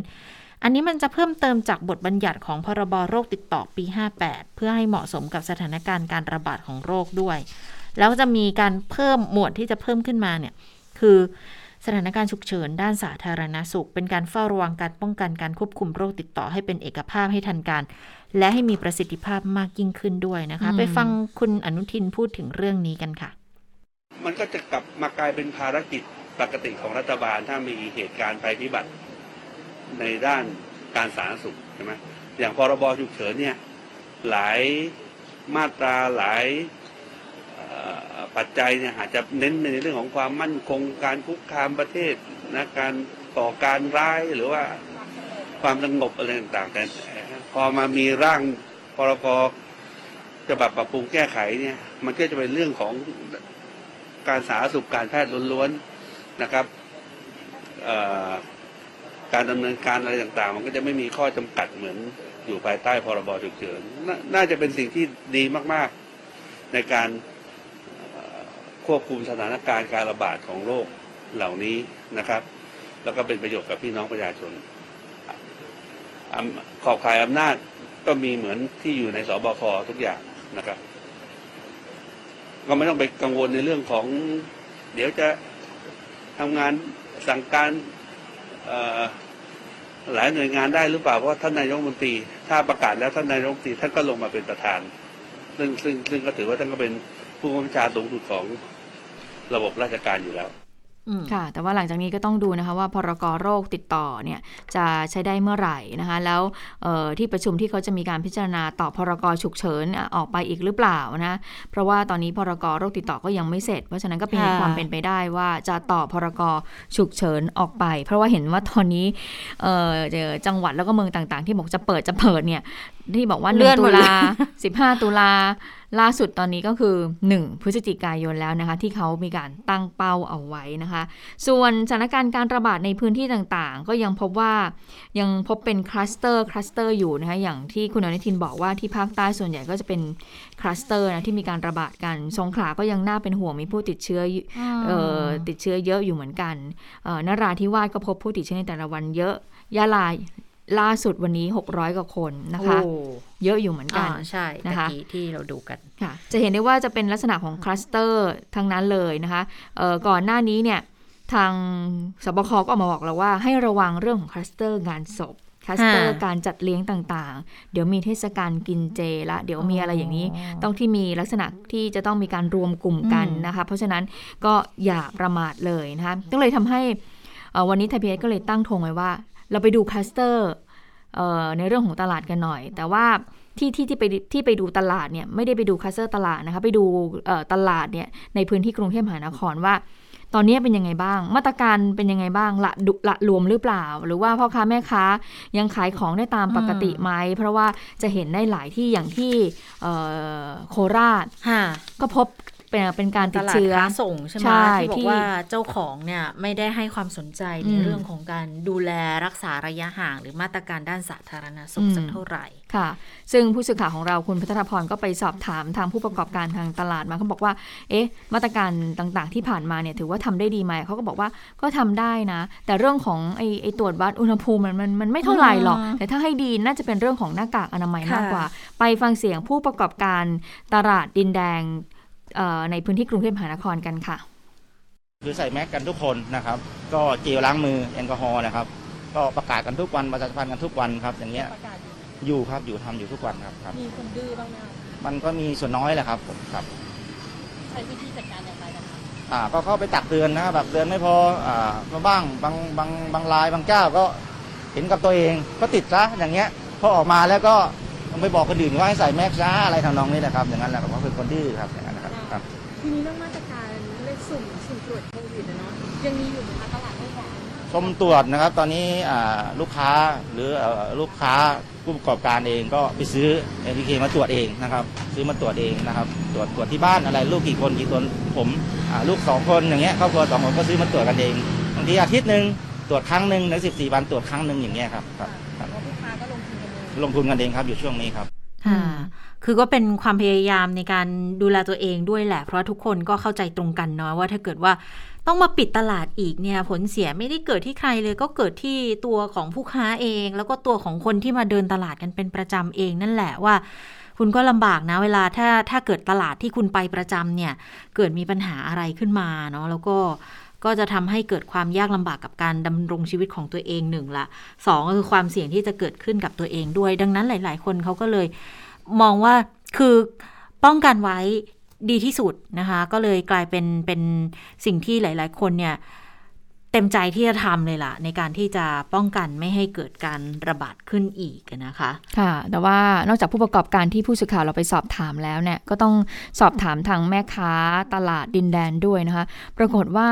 A: อันนี้มันจะเพิ่มเติมจากบทบัญญัติของพรบโรคติดต่อปี 58 เพื่อให้เหมาะสมกับสถานการณ์การระบาดของโรคด้วย แล้วจะมีการเพิ่มหมวดที่จะเพิ่มขึ้นมาเนี่ยคือ สถานการณ์ฉุกเฉินด้านสาธารณสุข เป็นการเฝ้าระวังการป้องกันการควบคุมโรคติดต่อให้เป็นเอกภาพให้ทันการ และให้มีประสิทธิภาพมากยิ่งขึ้นด้วยนะคะ
B: อืม
A: ไปฟังคุณอนุทินพูดถึงเรื่องนี้กันค่ะ
C: มันก็จะกลับมากลายเป็นภารกิจปกติของรัฐบาลถ้ามีเหตุการณ์ภัยพิบัติในด้านการสาธารณสุขใช่ไหมอย่างพรบฉุกเฉินเนี่ยหลายมาตราหลายเอ่อ ปัจจัยเนี่ยอาจจะเน้นในเรื่องของความมั่นคงการคุกคามประเทศนะการต่อการร้ายหรือว่าความสงบอะไรต่างๆแต่พอมามีร่างพรกฉบับปรับปรุงแก้ไขเนี่ย มันก็จะเป็นเรื่องของการสาธารณสุขการแพทย์ล้วนๆนะครับการดำเนินการอะไรต่างๆ มันก็จะไม่มีข้อจำกัดเหมือนอยู่ภายใต้พรบฉุกเฉินนน่าจะเป็นสิ่งที่ดีมากๆในการ ควบคุมสถานการณ์การระบาดของโรคเหล่านี้นะครับ แล้วก็เป็นประโยชน์กับพี่น้องประชาชนอขอบข่ายอำนาจก็มีเหมือนที่อยู่ในสบคทุกอย่างนะครับ ก็ไม่ต้องไปกังวลในเรื่องของ เดี๋ยวจะทำงานสั่งการหลายหน่วยงานได้หรือเปล่าเพราะท่านนายกมนตรี ถ้าประกาศแล้วท่านนายกมนตรีท่านก็ลงมาเป็นประธาน ซึ่งซึ่งซึ่งก็ถือว่าท่านก็เป็นผู้บัญชาสูงสุดของ ระบบราชการอยู่แล้ว
A: อืม
B: ค่ะ แต่ว่าหลังจากนี้ก็ต้องดูนะคะว่าพรกโรคติดต่อเนี่ยจะใช้ได้เมื่อไหร่นะคะ แล้วเอ่อที่ประชุมที่เขาจะมีการพิจารณาต่อพรกฉุกเฉินอะออกไปอีกหรือเปล่านะเพราะว่าตอนนี้พรกโรคติดต่อก็ยังไม่เสร็จ เพราะฉะนั้นก็เป็น
A: ค่ะ
B: ความเป็นไปได้ว่าจะต่อพรกฉุกเฉินออกไป เพราะว่าเห็นว่าตอนนี้เอ่อเจอจังหวัดแล้วก็เมืองต่างๆ ที่บอกจะเปิดจะเปิดเนี่ยที่บอกว่า
A: เลื่อน
B: 1ตุลา
A: หมดเลย
B: 15 ตุลา ล่าสุดตอนนี้ก็คือ 1 พฤศจิกายนแล้วนะคะ ที่เขามีการตั้งเป้าเอาไว้นะคะ ส่วนสถานการณ์การระบาดในพื้นที่ต่างๆ ก็ยังพบว่ายังพบเป็นคลัสเตอร์คลัสเตอร์อยู่นะคะอย่างที่คุณอนุทินบอกว่าที่ภาคใต้ส่วนใหญ่ก็จะเป็นคลัสเตอร์นะที่มีการระบาดกันสงขลาก็ยังน่าเป็นห่วงมีผู้ติดเชื้ออยู่เอ่อติดเชื้อเยอะอยู่เหมือนกันเอ่อนราธิวาสก็พบผู้ติดเชื้อในแต่ละวันเยอะยะลา ล่าสุดวันนี้ 600 กว่าคนนะคะ
A: โอ้
B: เยอะอยู่เหมือนกั
A: อ่านใช่
B: นะคะ
A: ตะกี้ที่เราดูกัน
B: ค่ะจะเห็นได้ว่าจะเป็นลักษณะของคลัสเตอร์ทั้งนั้นเลยนะคะเอ่อก่อนหน้านี้เนี่ยทางศบคก็ออกมาบอกแล้วว่าให้ระวังเรื่องของคลัสเตอร์งานศพคลัสเตอร์
A: ค่ะ
B: การจัดเลี้ยงต่างๆ เดี๋ยวมีเทศกาลกินเจละเดี๋ยวมีอะไรอย่างนี้ ต้องที่มีลักษณะที่จะต้องมีการรวมกลุ่มกัน
A: อืม
B: นะคะ เพราะฉะนั้นก็อย่าประมาทเลยนะคะก็เลยทำให้เอ่อวันนี้ไทยพีบีเอสก็เลยตั้งธงไว้ว่า เราไปดูคลัสเตอร์เอ่อในเรื่องของตลาดกันหน่อย แต่ว่าที่ที่ที่ไปที่ไปดูตลาดเนี่ยไม่ได้ไปดูคลัสเตอร์ตลาดนะคะไปดูเอ่อตลาดเนี่ยในพื้นที่กรุงเทพมหานครว่า ตอนนี้เป็นยังไงบ้าง มาตรการเป็นยังไงบ้างละดุละรวมหรือเปล่า หรือว่าพ่อค้าแม่ค้ายังขายของได้ตามปกติไหมเพราะว่าจะเห็นได้หลายที่อย่างที่เอ่อโคราช
A: ค่ะ
B: ก็พบ เป็นเป็นการ
A: ต
B: ติด
A: ลาด
B: เชื้อ
A: ค้าส่งใช่ไหม
B: ใช่
A: ที่บอ
B: ที่
A: กว่าเจ้าของเนี่ยไม่ได้ให้ความสนใจใน
B: อืม
A: เรื่องของการดูแลรักษาระยะห่าง หรือมาตรการด้านสาธารณสุข
B: อืม
A: สักเท่าไหร่
B: ค่ะ ซึ่งผู้สื่อข่าวของเราคุณพัฒนพรก็ไปสอบถามทางผู้ประกอบการทางตลาดมาเขาบอกว่า เอ๊ะ มาตรการต่างๆ ที่ผ่านมาเนี่ยถือว่าทำได้ดีไหมเขาก็บอกว่าก็ทำได้นะ แต่เรื่องของไอ้ไอ้ตรวจวัดอุณหภูมิมันมันมันไม่เท่าไหร่หรอก
A: อืม
B: แต่ถ้าให้ดีน่าจะเป็นเรื่องของหน้ากากอนามัย
A: ค่ะ
B: มากกว่า ไปฟังเสียงผู้ประกอบการตลาดดินแดงเอ่อ ในพื้นที่กรุงเทพมหานครกันค่ะ
E: คือใส่แมสกันทุกคนนะครับ ก็เจลล้างมือแอลกอฮอล์นะครับ ก็ประกาศกันทุกวันประชาสัมพันธ์กันทุกวันครับ อย่างเงี้ยอยู่ครับอยู่ทำอยู่ทุกวันครับครับ
F: มีคนดื้อบ้างไหมคะ
E: มันก็มีส่วนน้อยแหละครับผมครับ
F: ใช้วิธีจัดการอย่างไรกันคะ
E: อ่าก็เข้าไปตักเตือนนะครับแบบเตือนไม่พออ่ามาบ้างบางบางบางรายบางเจ้าก็เห็นกับตัวเองก็ติดซะอย่างเงี้ยพอออกมาแล้วก็ต้องไปบอกคนอื่นว่าให้ใส่แมสซะอะไรทำนองนี้นะครับ อย่างนั้นแหละผมว่าเป็นคนดื้อครับ
F: ทีนี้เรื่องมาตรการเลขสุ่มสุ่มตรวจโควิดนะเนาะยังมีอยู่ไหมคะตลาดไม่หวาน
E: ชมตรวจนะครับ ตอนนี้อ่าลูกค้าหรือเอ่อลูกค้าผู้ประกอบการเองก็ไปซื้อ ATK มาตรวจเองนะครับ ซื้อมาตรวจเองนะครับ ตรวจตรวจที่บ้านอะไรลูกกี่คนกี่คนผมอ่าลูกสองคนอย่างเงี้ยครอบครัวสองคนก็ซื้อมาตรวจกันเองบางทีอาทิตย์หนึ่งตรวจครั้งหนึ่งในสิบสี่วันตรวจครั้งหนึ่งอย่างเงี้ยครับครับครับ
F: เพราะลูกค้าก็ลงทุนกันเอง
E: ลงทุนกันเองครับอยู่ช่วงนี้ครับ
A: ค่ะ คือก็เป็นความพยายามในการดูแลตัวเองด้วยแหละ เพราะทุกคนก็เข้าใจตรงกันเนาะว่าถ้าเกิดว่าต้องมาปิดตลาดอีกเนี่ยผลเสียไม่ได้เกิดที่ใครเลย ก็เกิดที่ตัวของผู้ค้าเอง แล้วก็ตัวของคนที่มาเดินตลาดกันเป็นประจำเองนั่นแหละว่า คุณก็ลำบากนะเวลาถ้าถ้าเกิดตลาดที่คุณไปประจำเนี่ย เกิดมีปัญหาอะไรขึ้นมาเนาะแล้วก็ก็จะทำให้เกิดความยากลำบากกับการดำรงชีวิตของตัวเองหนึ่งละสองก็คือความเสี่ยงที่จะเกิดขึ้นกับตัวเองด้วย ดังนั้นหลาย ๆ คนเขาก็เลย มองว่าคือป้องกันไว้ดีที่สุดนะคะ ก็เลยกลายเป็นเป็นสิ่งที่หลาย ๆ คนเนี่ย เต็มใจที่จะทำเลยล่ะ ในการที่จะป้องกันไม่ให้เกิดการระบาดขึ้นอีกนะคะ
B: ค่ะ แต่ว่านอกจากผู้ประกอบการที่ผู้สื่อข่าวเราไปสอบถามแล้วเนี่ยก็ต้องสอบถามทางแม่ค้าตลาดดินแดนด้วยนะคะ ปรากฏว่า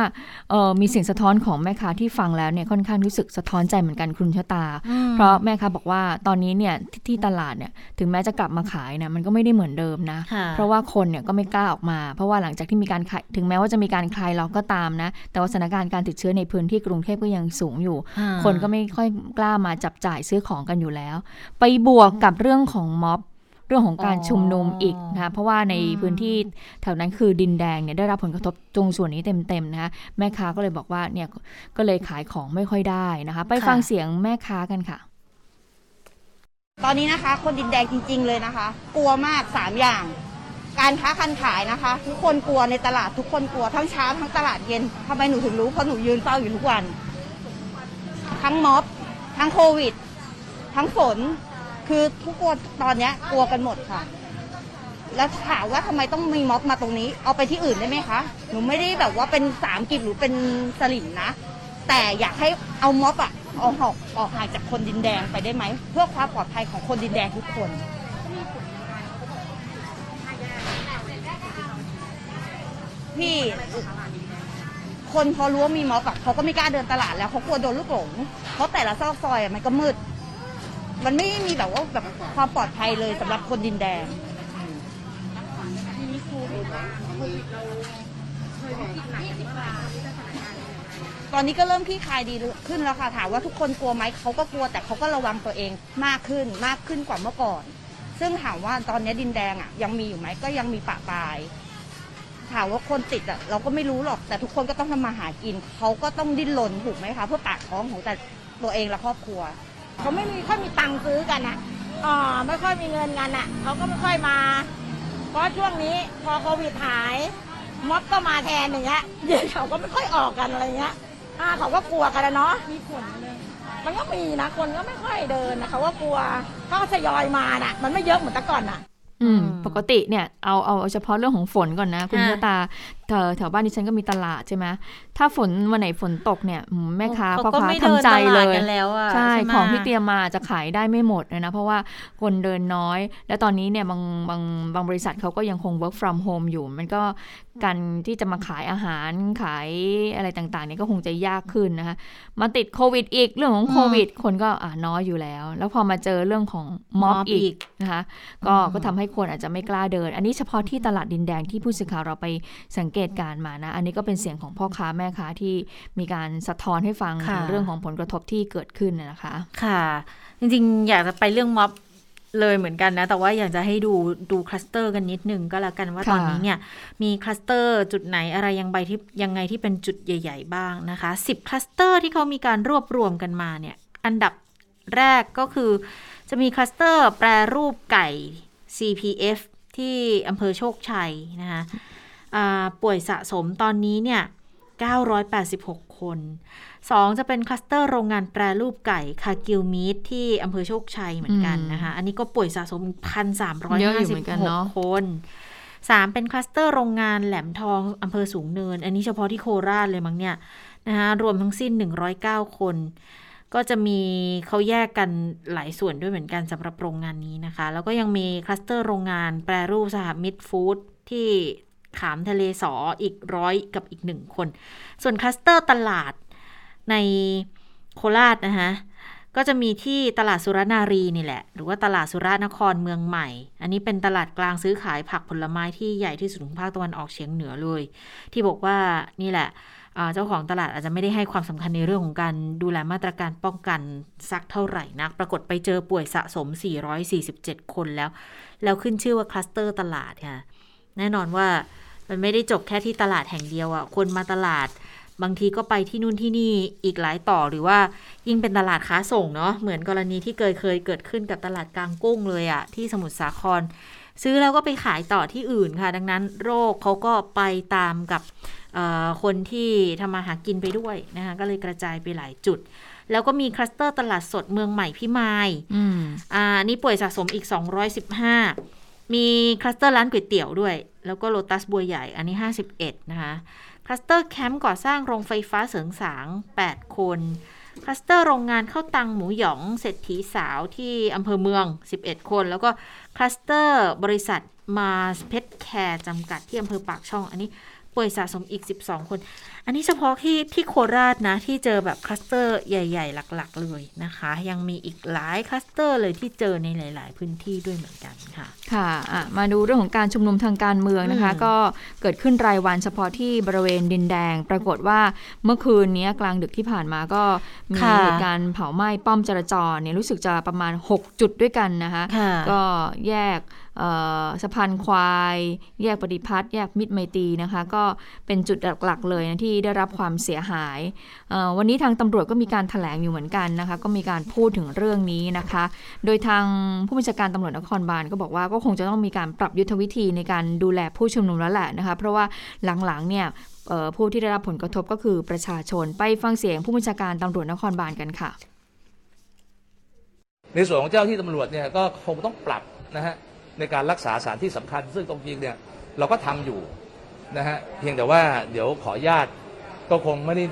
B: เอ่อมีเสียงสะท้อนของแม่ค้าที่ฟังแล้วเนี่ยค่อนข้างรู้สึกสะท้อนใจเหมือนกันคุณชะตา เพราะแม่ค้าบอกว่าตอนนี้เนี่ยที่ที่ตลาดเนี่ยถึงแม้จะกลับมาขายเนี่ยมันก็ไม่ได้เหมือนเดิมนะ
A: ค่ะ
B: เพราะว่าคนเนี่ยก็ไม่กล้าออกมา เพราะว่าหลังจากที่มีการขายถึงแม้ว่าจะมีการคลายล็อกก็ตามนะ แต่ว่าสถานการณ์การติดเชื้อในพื้นที่กรุงเทพก็ยังสูงอยู่
A: อ่า
B: คนก็ไม่ค่อยกล้ามาจับจ่ายซื้อของกันอยู่แล้ว ไปบวกกับเรื่องของม็อบเรื่องของการชุมนุมอีกนะคะเพราะว่าในพื้นที่แถวนั้นคือดินแดงเนี่ยได้รับผลกระทบตรงส่วนนี้เต็มๆนะคะแม่ค้าก็เลยบอกว่าเนี่ยก็เลยขายของไม่ค่อยได้นะคะ ไปฟังเสียงแม่ค้ากันค่ะ
G: ตอนนี้นะคะ คนดินแดงจริง ๆ เลยนะคะ กลัวมากสามอย่าง การค้าคันขายนะคะ ทุกคนกลัวในตลาดทุกคนกลัวทั้งเช้าทั้งตลาดเย็นทำไมหนูถึงรู้เพราะหนูยืนเฝ้าอยู่ทุกวัน ทั้งม็อบ ทั้งโควิด ทั้งฝน คือทุกคนตอนเนี้ยกลัวกันหมดค่ะ แล้วถามว่าทำไมต้องมีม็อบมาตรงนี้ เอาไปที่อื่นได้ไหมคะหนูไม่ได้แบบว่าเป็นสามกิจหรือเป็นสลิมนะ แต่อยากให้เอาม็อบอะออกหอกออกห่างจากคนดินแดงไปได้ไหม เพื่อความปลอดภัยของคนดินแดงทุกคน พี่คนพอรู้ว่ามีม็อบอะเขาก็ไม่กล้าเดินตลาดแล้วเขากลัวโดนลูกหลง เพราะแต่ละซอกซอยอะมันก็มืด มันไม่มีแบบว่าแบบความปลอดภัยเลยสำหรับคนดินแดงตอนนี้ก็เริ่มคลี่คลายดีขึ้นแล้วค่ะถามว่าทุกคนกลัวไหมเขาก็กลัวแต่เขาก็ระวังตัวเองมากขึ้นมากขึ้นกว่าเมื่อก่อน ซึ่งถามว่าตอนนี้ดินแดงอะยังมีอยู่ไหมก็ยังมีปะปลาย ถามว่าคนติดอะเราก็ไม่รู้หรอก แต่ทุกคนก็ต้องทำมาหากิน เขาก็ต้องดิ้นรนถูกไหมคะ เพื่อปากท้องของแต่ตัวเองและครอบครัว
H: เขาไม่มีค่อยมีตังค์ซื้อกันอะอ่าไม่ค่อยมีเงินกันอะเขาก็ไม่ค่อยมา เพราะช่วงนี้พอโควิดหาย ม็อบก็มาแทนอย่างเงี้ยเดี๋ยวเขาก็ไม่ค่อยออกกันอะไรเงี้ยอ่าเขาก็กลัวกันแล้วเนาะ มีผลเลย มันก็มีนะ คนก็ไม่ค่อยเดินนะเขาก็กลัวเขาก็ทยอยมาน่ะ มันไม่เยอะเหมือนแต่ก่อนน่ะ
B: ปกติเนี่ยเอาเอาเอาเฉพาะเรื่องของฝนก่อนนะ คุณ
A: ค่ะ
B: ชะตาแถวแถวบ้านดิฉันก็มีตลาดใช่ไหมถ้าฝนวันไหนฝนตกเนี่ยอืมแม่ค้า
A: เขา
B: พ่อ
A: ก็
B: ค้า
A: ไม่เดิน
B: ทำใจ
A: ต
B: เล
A: ลาด
B: ย
A: กันแล้วอะ
B: ใช่
A: ใช่ไหม
B: ของที่เตรียมมาจะขายได้ไม่หมดเลยนะ เพราะว่าคนเดินน้อย และตอนนี้เนี่ยบางบางบางบริษัทเขาก็ยังคง work from home อยู่ มันก็การที่จะมาขายอาหารขายอะไรต่างๆเนี่ยก็คงจะยากขึ้นนะคะมาติดโควิดอีกเรื่องของโควิด คนก็อ่าน้อยอยู่แล้ว แล้วพอมาเจอเรื่องของม็อบ
A: ม็อบอี
B: อี
A: ก
B: กนะคะก็
A: อืม
B: ก็ทำให้คนอาจจะไม่กล้าเดิน อันนี้เฉพาะที่ตลาดดินแดงที่ผู้สื่อข่าวเราไปสังเกตการณ์มานะ อันนี้ก็เป็นเสียงของพ่อค้าแม่ค้าที่มีการสะท้อนให้ฟัง
A: ค่ะ
B: ถึงเรื่องของผลกระทบที่เกิดขึ้นนะนะคะ
A: ค่ะ จริงๆ อยากจะไปเรื่องม็อบเลยเหมือนกันนะ แต่ว่าอยากจะให้ดูดูคลัสเตอร์กันนิดนึงก็แล้วกันว่า
B: ค่ะ
A: ตอนนี้เนี่ย มีคลัสเตอร์จุดไหนอะไรยังใบที่ยังไงที่เป็นจุดใหญ่ ๆ บ้างนะคะ10คลัสเตอร์ที่เขามีการรวบรวมกันมาเนี่ย อันดับแรกก็คือจะมีคลัสเตอร์แปรรูปไก่ CPF ที่อำเภอโชคชัยนะคะอ่า ป่วยสะสมตอนนี้เนี่ย 986 คน 2 จะเป็นคลัสเตอร์โรงงานแปรรูปไก่คาร์กิลล์มีทส์ที่อำเภอโชคชัยเหมือนกันนะคะ อันนี้ก็ป่วยสะสม
B: เยอะอยู่เหมือนกันเนอะ
A: 1,356 คน 3 เป็นคลัสเตอร์โรงงานแหลมทองอำเภอสูงเนิน อันนี้เฉพาะที่โคราชเลยมั้งเนี่ยนะคะรวมทั้งสิ้น 109 คนก็จะมีเขาแยกกันหลายส่วนด้วยเหมือนกันสำหรับโรงงานนี้นะคะ แล้วก็ยังมีคลัสเตอร์โรงงานแปรรูปสหมิตรฟู้ดที่ ขามทะเลสออีกร้อยกับอีกหนึ่งคน ส่วนคลัสเตอร์ตลาดในโคราชนะคะก็จะมีที่ตลาดสุรนารีนี่แหละ หรือว่าตลาดสุรานครเมืองใหม่ อันนี้เป็นตลาดกลางซื้อขายผักผลไม้ที่ใหญ่ที่สุดของภาคตะวันออกเฉียงเหนือเลย ที่บอกว่านี่แหละเจ้าของตลาดอาจจะไม่ได้ให้ความสำคัญในเรื่องของการดูแลมาตรการป้องกันสักเท่าไหร่นัก ปรากฏไปเจอป่วยสะสม 447 คนแล้ว แล้วขึ้นชื่อว่าคลัสเตอร์ตลาดค่ะ แน่นอนว่า มันไม่ได้จบแค่ที่ตลาดแห่งเดียวอะคนมาตลาด บางทีก็ไปที่นู่นที่นี่อีกหลายต่อหรือว่ายิ่งเป็นตลาดค้าส่งเนาะเหมือนกรณีที่เคยเคยเกิดขึ้นกับตลาดกลางกุ้งเลยอะที่สมุทรสาคร ซื้อแล้วก็ไปขายต่อที่อื่นค่ะ ดังนั้นโรคเขาก็ไปตามกับคนที่ทำมาหากินไปด้วยนะคะก็เลยกระจายไปหลายจุด แล้วก็มีคลัสเตอร์ตลาดสดเมืองใหม่พิมายอ่านี่ป่วยสะสมอีก 215 มีคลัสเตอร์ร้านก๋วยเตี๋ยวด้วย แล้วก็โลตัสบัวใหญ่อันนี้ 51 นะคะคลัสเตอร์แคมป์ก่อสร้างโรงไฟฟ้าเสริงสาง 8 คนคลัสเตอร์โรงงานข้าวตังหมูหยองเศรษฐีสาวที่อำเภอเมือง 11 คน แล้วก็คลัสเตอร์บริษัทมาเพชรแคร์จำกัดที่อำเภอปากช่องอันนี้ ป่วยสะสมอีก 12 คน อันนี้เฉพาะที่ที่โคราชนะ ที่เจอแบบคลัสเตอร์ใหญ่ ๆ หลัก ๆ เลยนะคะ ยังมีอีกหลายคลัสเตอร์เลยที่เจอในหลาย ๆ พื้นที่ด้วยเหมือนกันค่ะ
B: ค่ะะมาดูเรื่องของการชุมนุมทางการเมืองนะคะ ก็เกิดขึ้นรายวันเฉพาะที่บริเวณดินแดง ปรากฏว่าเมื่อคืนนี้กลางดึกที่ผ่านมาก็มีเหตุการณ์เผาไหม้ป้อมจราจรเนี่ยรู้สึกจะประมาณ 6 จุดด้วยกันนะคะ ก็แยก สะพานควาย แยกปฏิพัฒน์แยกมิตรไมตรีนะคะ ก็เป็นจุดหลักๆเลยนะที่ได้รับความเสียหาย วันนี้ทางตำรวจก็มีการถแถลงอยู่เหมือนกันนะคะ ก็มีการพูดถึงเรื่องนี้นะคะ โดยทางผู้บัญชาการตำรวจนครบาลก็บอกว่าก็คงจะต้องมีการปรับยุทธวิธีในการดูแลผู้ชุมนุมแล้วแหละนะคะ เพราะว่าหลังๆเนี่ยผู้ที่ได้รับผลกระทบก็คือประชาชนไปฟังเสียงผู้บัญชาการตำรวจนครบาลกันค่ะ
I: ในส่วนของเจ้าที่ตำรวจเนี่ยก็คงต้องปรับนะฮะ ในการรักษาสารที่สำคัญ ซึ่งตรงจริงเนี่ยเราก็ทำอยู่นะฮะเพียงแต่ว่าเดี๋ยวขอญาตก็คงไม่ได้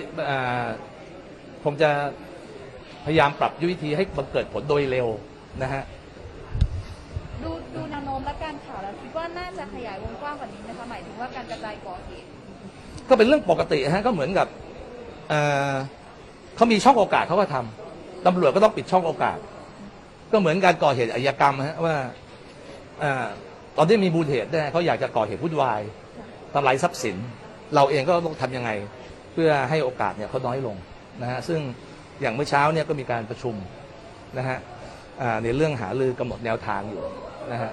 I: คงจะพยายามปรับยุทธวิธีให้บังเกิดผลโดยเร็วนะฮะ
F: ดูดูแนวโน้มและการข่าวแล้วคิดว่าน่าจะขยายวงกว้างกว่านี้ไหมคะหมายถึงว่าการกระจายก่อเหตุ
I: ก็เป็นเรื่องปกติฮะก็เหมือนกับเขามีช่องโอกาสเขาก็ทำตำรวจก็ต้องปิดช่องโอกาส ก็เหมือนการก่อเหตุอายกรรมฮะว่า ตอนที่มีบูญเหตุเนี่ยเขาอยากจะก่อเหตุวุ่นวายทำลายทรัพย์สิน เราเองก็ต้องทำยังไง เพื่อให้โอกาสเนี่ยเขาน้อยลงนะฮะซึ่งอย่างเมื่อเช้าเนี่ยก็มีการประชุมนะฮะในเรื่องหาลือกำหนดแนวทางอยู่นะฮะ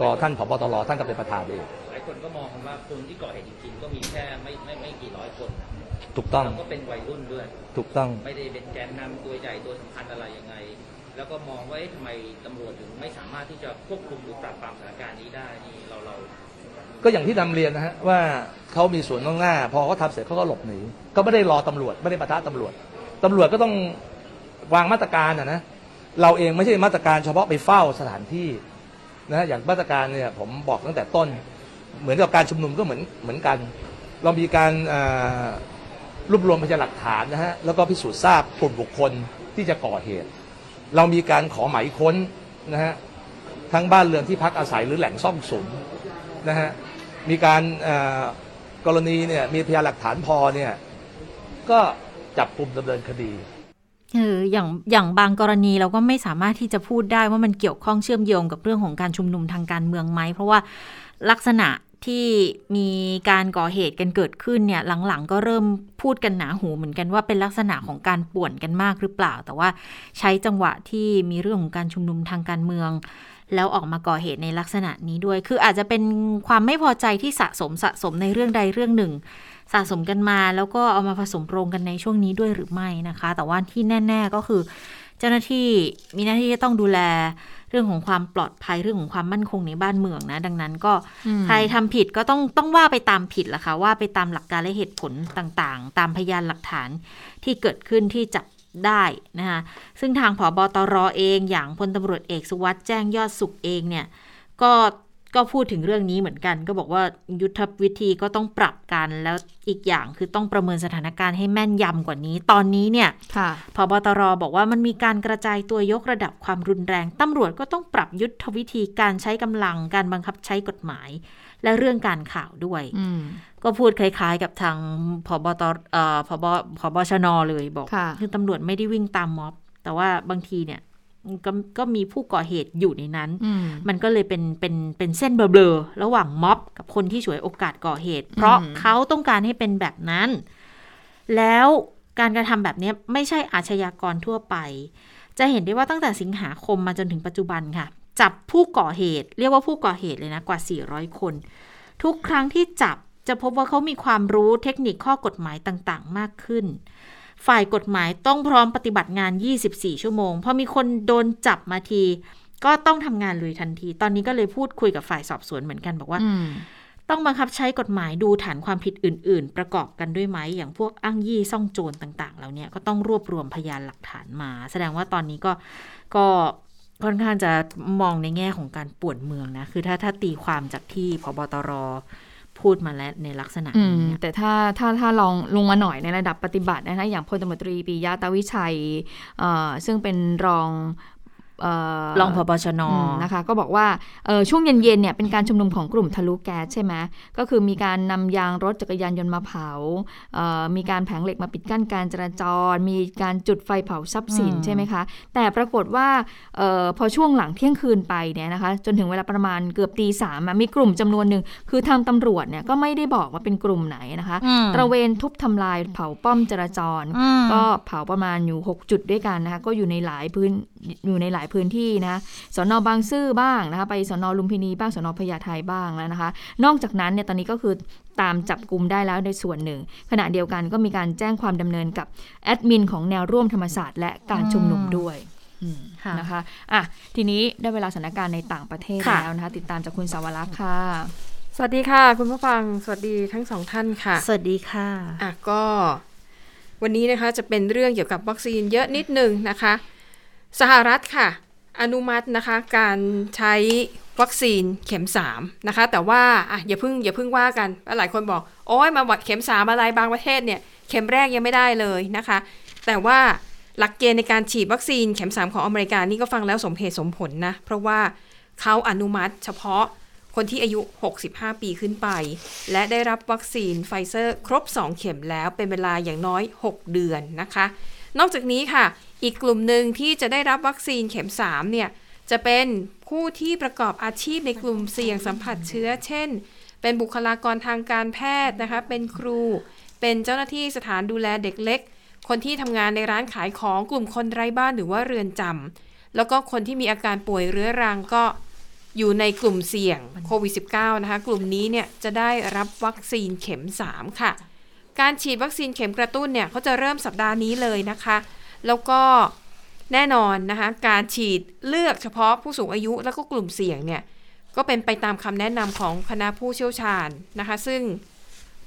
I: ก็ท่านผบตรท่านก็เป็นประธานเอง
J: หลายคนก็มองว่าคนที่ก่อเหตุจริงๆก็มีแค่ไม่ไม่ไม่กี่ร้อยคน
I: ถูกต้อง
J: ก็เป็นวัยรุ่นด้วย
I: ถูกต้อง
J: ไม่ได้เป็นแกนนำตัวใหญ่ตัวสำคัญอะไรยังไง แล้วก็มองว่าทำไมตำรวจถึงไม่สามารถที่จะควบคุมหรือปราบปรามสถานการณ์นี้ได้นี่เราเรา
I: ก็อย่างที่นำเรียนนะฮะว่าเขามีส่วนข้างหน้า พอเขาทาเสร็จเขาก็หลบหนีก็ไม่ได้รอตำรวจไม่ได้ปะทะตำรวจตำรวจก็ต้องวางมาตรการนะนะเราเองไม่ใช่มาตรการเฉพาะไปเฝ้าสถานที่นะอย่างมาตรการเนี่ยผมบอกตั้งแต่ต้น เหมือนกับการชุมนุมก็เหมือนเหมือนกัน เรามีการรวบรวมพยานหลักฐานนะฮะแล้วก็พิสูจน์ทราบกลุ่มบุคคลที่จะก่อเหตุ เรามีการขอหมายค้นนะฮะทั้งบ้านเรือนที่พักอาศัยหรือแหล่งซ่องสุมนะฮะมีการกรณีเนี่ยมีพยานหลักฐานพอเนี่ยก็จับกลุ่มดำเนินคดี
A: เอออย่างอย่างบางกรณีเราก็ไม่สามารถที่จะพูดได้ว่ามันเกี่ยวข้องเชื่อมโยงกับเรื่องของการชุมนุมทางการเมืองไหมเพราะว่าลักษณะ ที่มีการก่อเหตุกันเกิดขึ้นเนี่ยหลังๆ ก็เริ่มพูดกันหนาหูเหมือนกันว่าเป็นลักษณะของการป่วนกันมากหรือเปล่า แต่ว่าใช้จังหวะที่มีเรื่องของการชุมนุมทางการเมือง แล้วออกมาก่อเหตุในลักษณะนี้ด้วย คืออาจจะเป็นความไม่พอใจที่สะสมสะสมในเรื่องใดเรื่องหนึ่ง สะสมกันมาแล้วก็เอามาผสมโรงกันในช่วงนี้ด้วยหรือไม่นะคะ แต่ว่าที่แน่ ๆก็คือ เจ้าหน้าที่มีหน้าที่จะต้องดูแล รื่องของความปลอดภัยเรื่องของความมั่นคงในบ้านเมืองนะ ดังนั้นก็ใครทำผิดก็ต้องต้องว่าไปตามผิดละค่ะว่าไปตามหลักการและเหตุผลต่างๆ ตามพยานหลักฐานที่เกิดขึ้นที่จับได้นะคะซึ่งทางผอบอตรอเองอย่างพลตำรวจเอกสุวัสด์แจ้งยอดสุขเองเนี่ยก็ ก็พูดถึงเรื่องนี้เหมือนกัน ก็บอกว่ายุทธวิธีก็ต้องปรับกัน แล้วอีกอย่างคือต้องประเมินสถานการณ์ให้แม่นยำกว่านี้ ตอนนี้เนี่ยพบตรบอกว่ามันมีการกระจายตัวยกระดับความรุนแรงตำรวจก็ต้องปรับยุทธวิธีการใช้กำลังการบังคับใช้กฎหมาย และเรื่องการข่าวด้วย
B: อืม
A: ก็พูดคล้าย ๆ กับทางพบตเอ่อพบพบชนเลยบอก
B: ค่ะ
A: คือตำรวจไม่ได้วิ่งตามม็อบ แต่ว่าบางทีเนี่ย ก็ก็มีผู้ก่อเหตุอยู่ในนั้น
B: อืม
A: มันก็เลยเป็นเป็นเป็นเส้นเบลอๆระหว่างม็อบกับคนที่ฉวยโอกาสก่อเหตุ เพราะ
B: อืม
A: เขาต้องการให้เป็นแบบนั้น แล้วการกระทำแบบนี้ไม่ใช่อาชญากรทั่วไป จะเห็นได้ว่าตั้งแต่สิงหาคมมาจนถึงปัจจุบันค่ะ จับผู้ก่อเหตุ เรียกว่าผู้ก่อเหตุเลยนะกว่า 400 คน ทุกครั้งที่จับจะพบว่าเขามีความรู้เทคนิคข้อกฎหมายต่างๆ มากขึ้น ฝ่ายกฎหมายต้องพร้อมปฏิบัติงาน 24 ชั่วโมง พอมีคนโดนจับมาที ก็ต้องทำงานเลยทันที ตอนนี้ก็เลยพูดคุยกับฝ่ายสอบสวนเหมือนกันบอกว่า
B: อืม
A: ต้องบังคับใช้กฎหมายดูฐานความผิดอื่น ๆ ประกอบกันด้วยไหม อย่างพวกอ้างยี่ซ่องโจรต่างๆแล้วเนี่ยก็ต้องรวบรวมพยานหลักฐานมา แสดงว่าตอนนี้ก็ก็ค่อนข้างจะมองในแง่ของการป่วนเมืองนะ คือถ้าถ้าตีความจากที่พบตร พูดมาแล้วในลักษณะ
B: อื
A: นี้
B: ม
A: เนี่ย
B: แต่ถ้าถ้าถ้าลองลงมาหน่อยในระดับปฏิบัตินะคะอย่างพลตำรวจตรีปิยะตาวิชัยเอ่อซึ่งเป็นรองเร
A: องพบชน
B: อืมนะคะ ก็บอกว่าเอ่อช่วงเย็นๆเนี่ยเป็นการชุมนุมของกลุ่มทะลุแก๊สใช่ไหมก็คือมีการนำยางรถจักรยานยนต์มาเผาเอ่อมีการแผงเหล็กมาปิดกั้นการจราจร มีการจุดไฟเผาทรัพย์สิน
A: อืม
B: ใช่ไหมคะ แต่ปรากฏว่าเออพอช่วงหลังเที่ยงคืนไปเนี่ยนะคะ จนถึงเวลาประมาณเกือบตีสามอะมีกลุ่มจำนวนหนึ่งคือทางตำรวจเนี่ยก็ไม่ได้บอกว่าเป็นกลุ่มไหนนะคะ
A: อืม
B: ตระเวนทุบทำลายเผาป้อมจราจร
A: อืม
B: ก็เผาประมาณอยู่ 6 จุดด้วยกันนะคะก็อยู่ในหลายพื้นอยู่ในหลายพื้นที่นะสอนอบางซื่อบ้างนะคะไปสอนอลุมพินีบ้างสอนอพญาไทบ้างแล้วนะคะ นอกจากนั้นเนี่ยตอนนี้ก็คือตามจับกลุ่มได้แล้วในส่วนหนึ่ง ขณะเดียวกันก็มีการแจ้งความดำเนินกับแอดมินของแนวร่วมธรรมศาสตร์และการชุมนุมด้วยอืม
A: ค่ะ
B: นะคะอะทีนี้ได้เวลาสถานการณ์ในต่างประเทศ
A: ค่ะ
B: แล้วนะคะ ติดตามจากคุณสาวรักษ์ค่ะ
K: สวัสดีค่ะ คุณผู้ฟังสวัสดีทั้งสองท่านค่ะ
A: สวัสดีค่ะ
K: อะก็วันนี้นะคะจะเป็นเรื่องเกี่ยวกับวัคซีนเยอะนิดหนึ่งนะคะ สหรัฐค่ะ อนุมัตินะคะการใช้วัคซีนเข็ม3นะคะแต่ว่าอะอย่าเพิ่งอย่าเพิ่งว่ากันหลายคนบอก โอ้ยมาวัคซีนเข็ม3อะไรบางประเทศเนี่ยเข็มแรกยังไม่ได้เลยนะคะ แต่ว่าหลักเกณฑ์ในการฉีดวัคซีนเข็ม 3 ของอเมริกานี่ก็ฟังแล้วสมเหตุสมผลนะ เพราะว่าเขาอนุมัติเฉพาะคนที่อายุ 65 ปีขึ้นไป และได้รับวัคซีนไฟเซอร์ครบ 2 เข็มแล้วเป็นเวลาอย่างน้อย 6 เดือนนะคะ นอกจากนี้ค่ะ อีกกลุ่มหนึ่งที่จะได้รับวัคซีนเข็ม3เนี่ยจะเป็นผู้ที่ประกอบอาชีพในกลุ่มเสี่ยงสัมผัสเชื้อ เช่น เป็นบุคลากรทางการแพทย์นะคะ เป็นครู เป็นเจ้าหน้าที่สถานดูแลเด็กเล็ก คนที่ทำงานในร้านขายของกลุ่มคนไร้บ้านหรือว่าเรือนจำแล้วก็คนที่มีอาการป่วยเรื้อรังก็อยู่ในกลุ่มเสี่ยงโควิด -19 นะคะ กลุ่มนี้เนี่ยจะได้รับวัคซีนเข็ม 3 ค่ะ การฉีดวัคซีนเข็มกระตุ้นเนี่ยเขาจะเริ่มสัปดาห์นี้เลยนะคะ แล้วก็แน่นอนนะคะการฉีดเลือกเฉพาะผู้สูงอายุแล้วก็กลุ่มเสี่ยงเนี่ยก็เป็นไปตามคำแนะนำของคณะผู้เชี่ยวชาญนะคะ ซึ่ง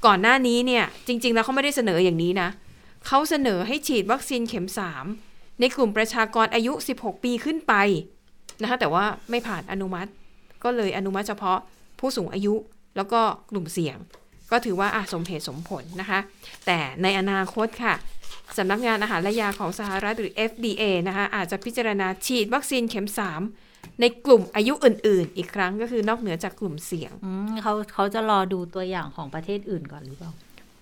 K: ก่อนหน้านี้เนี่ยจริง ๆ แล้วเขาไม่ได้เสนออย่างนี้นะเขาเสนอให้ฉีดวัคซีนเข็ม 3 ในกลุ่มประชากรอายุ 16 ปีขึ้นไปนะคะแต่ว่าไม่ผ่านอนุมัติ ก็เลยอนุมัติเฉพาะผู้สูงอายุแล้วก็กลุ่มเสี่ยง ก็ถือว่าอสมเหตุสมผลนะคะ แต่ในอนาคตค่ะ สำนักงานอาหารและยาของสหรัฐหรือ FDA นะคะอาจจะพิจารณาฉีดวัคซีนเข็ม 3 ในกลุ่มอายุอื่น ๆ อีกครั้งก็คือนอกเหนือจากกลุ่มเสี่ยง
A: อืมเขาเขาจะรอดูตัวอย่างของประเทศอื่นก่อนหรือเปล่า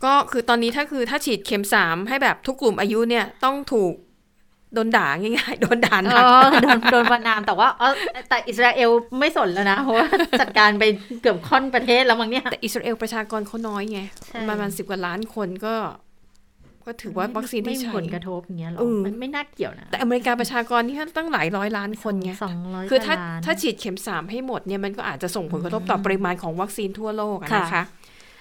K: ก็คือตอนนี้ถ้าคือถ้าฉีดเข็ม 3 ให้แบบทุกกลุ่มอายุเนี่ยต้องถูกโดนด่าง่ายๆ โดนด่าหนั
A: อ๋
K: ก
A: อโดนโดนประนามแต่ว่าเออแต่อิสราเอลไม่สนแล้วนะ เพราะว่าจัดการไปเกือบค่อนประเทศแล้วมั้งเนี่ย
K: แต่อิสราเอลประชากรเขาน้อยไง
A: ใช่
K: ประมาณสิบกว่าล้านคนก็ ก็ถือว่าวัคซีน
A: ไม่
K: ที่
A: มี
K: ใช้
A: ผลกระทบอย่างเงี้ยหรอ
K: เออ
A: มันไม่น่าเกี่ยวนะ
K: แต่อเมริกาประชากรที่ตั้งหลายร้อยล้านคนไง
A: สองร้อย
K: คือถ้า
A: ล้น
K: ถ้าฉีดเข็มสามให้หมดเนี่ยมันก็อาจจะส่งผลกระทบต่อปริมาณของวัคซีนทั่วโลกอะ
A: ค่ะ
K: นะคะ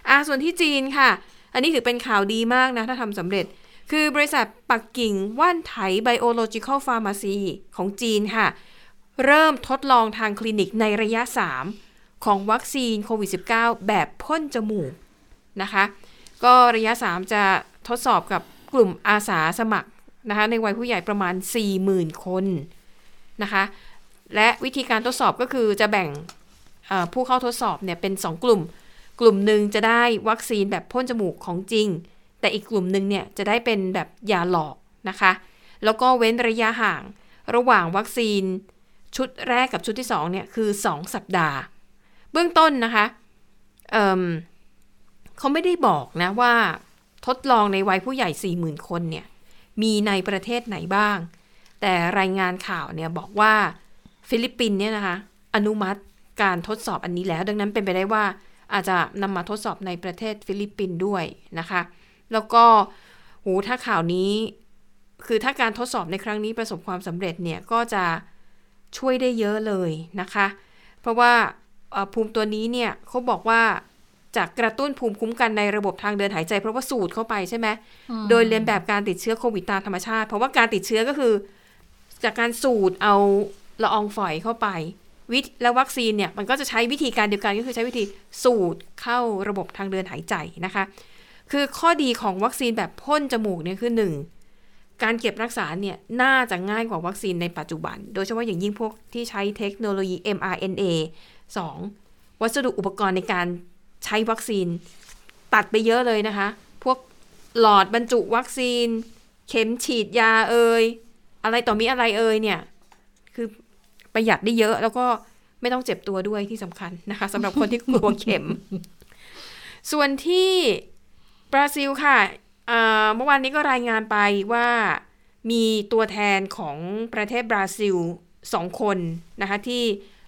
K: อะส่วนที่จีนค่ะ อันนี้ถือเป็นข่าวดีมากนะ ถ้าทำสำเร็จ คือบริษัทปักกิ่งว่านไถไบโอโลจิคอลฟาร์มาซีของจีนค่ะ เริ่มทดลองทางคลินิกในระยะ 3 ของวัคซีนโควิด -19 แบบพ่นจมูกนะคะ ก็ระยะ 3 จะ ทดสอบกับกลุ่มอาสาสมัครนะคะในวัยผู้ใหญ่ประมาณ 40,000 คนนะคะและวิธีการทดสอบก็คือจะแบ่งผู้เข้าทดสอบเนี่ยเป็น 2 กลุ่ม กลุ่มหนึ่งจะได้วัคซีนแบบพ่นจมูกของจริง แต่อีกกลุ่มหนึ่งเนี่ยจะได้เป็นแบบยาหลอกนะคะ แล้วก็เว้นระยะห่างระหว่างวัคซีนชุดแรกกับชุดที่ 2 เนี่ยคือ 2 สัปดาห์ เบื้องต้นนะคะเเขาไม่ได้บอกนะว่า ทดลองในวัยผู้ใหญ่ 40,000 คนเนี่ยมีในประเทศไหนบ้าง แต่รายงานข่าวเนี่ยบอกว่าฟิลิปปินส์เนี่ยนะคะอนุมัติการทดสอบอันนี้แล้ว ดังนั้นเป็นไปได้ว่าอาจจะนำมาทดสอบในประเทศฟิลิปปินส์ด้วยนะคะ แล้วก็โหถ้าข่าวนี้ คือถ้าการทดสอบในครั้งนี้ประสบความสำเร็จเนี่ยก็จะช่วยได้เยอะเลยนะคะ เพราะว่าภูมิตัวนี้เนี่ยเขาบอกว่า จะกระตุ้นภูมิคุ้มกันในระบบทางเดินหายใจ เพราะว่าสูดเข้าไปใช่ไหม
B: อืม
K: โดยเลียนแบบการติดเชื้อโควิดตามธรรมชาติ เพราะว่าการติดเชื้อก็คือ จากการสูดเอาละอองฝอยเข้าไป วิธีแล้ววัคซีนเนี่ยมันก็จะใช้วิธีการเดียวกันก็คือใช้วิธีสูดเข้าระบบทางเดินหายใจนะคะ คือข้อดีของวัคซีนแบบพ่นจมูกเนี่ยคือหนึ่งการเก็บรักษาเนี่ยน่าจะง่ายกว่าวัคซีนในปัจจุบัน โดยเฉพาะอย่างยิ่งพวกที่ใช้เทคโนโลยี mRNA 2 วัสดุอุปกรณ์ในการ ใช้วัคซีน ตัดไปเยอะเลยนะคะ พวกหลอดบรรจุวัคซีน เข็มฉีดยาเอ่ยอะไรต่อมีอะไรเอ่ยเนี่ย คือประหยัดได้เยอะแล้วก็ไม่ต้องเจ็บตัวด้วยที่สำคัญนะคะสำหรับคนที่กลัวเข็ม ส่วนที่บราซิลค่ะเอ่อเมื่อวานนี้ก็รายงานไปว่ามีตัวแทนของประเทศบราซิลสองคนนะคะที่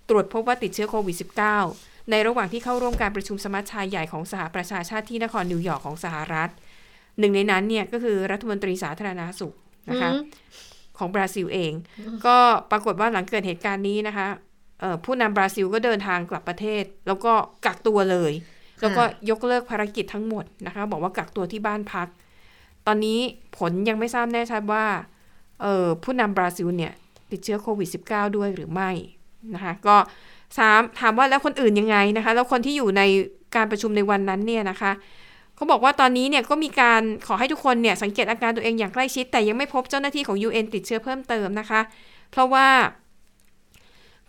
K: ตรวจพบว่าติดเชื้อโควิด -19 ในระหว่างที่เข้าร่วมการประชุมสมัชชาใหญ่ของสหประชาชาติที่นครนิวยอร์กของสหรัฐ หนึ่งในนั้นเนี่ยก็คือรัฐมนตรีสาธารณาสุขนะคะ
A: อืม
K: ของบราซิลเอง ก็ปรากฏว่าหลังเกิดเหตุการณ์นี้นะคะเอ่อผู้นำบราซิลก็เดินทางกลับประเทศ แล้วก็กักตัวเลย แล้วก็ยกเลิกภารกิจทั้งหมดนะคะ บอกว่ากักตัวที่บ้านพัก ตอนนี้ผลยังไม่ทราบแน่ชัดว่าเอ่อผู้นำบราซิลเนี่ยติดเชื้อโควิด -19 ด้วยหรือไม่นะคะ ก็ ถามถามว่าแล้วคนอื่นยังไงนะคะ แล้วคนที่อยู่ในการประชุมในวันนั้นเนี่ยนะคะเขาบอกว่าตอนนี้เนี่ยก็มีการขอให้ทุกคนเนี่ยสังเกตอาการตัวเองอย่างใกล้ชิด แต่ยังไม่พบเจ้าหน้าที่ของ UN ติดเชื้อเพิ่มเติมนะคะ เพราะว่า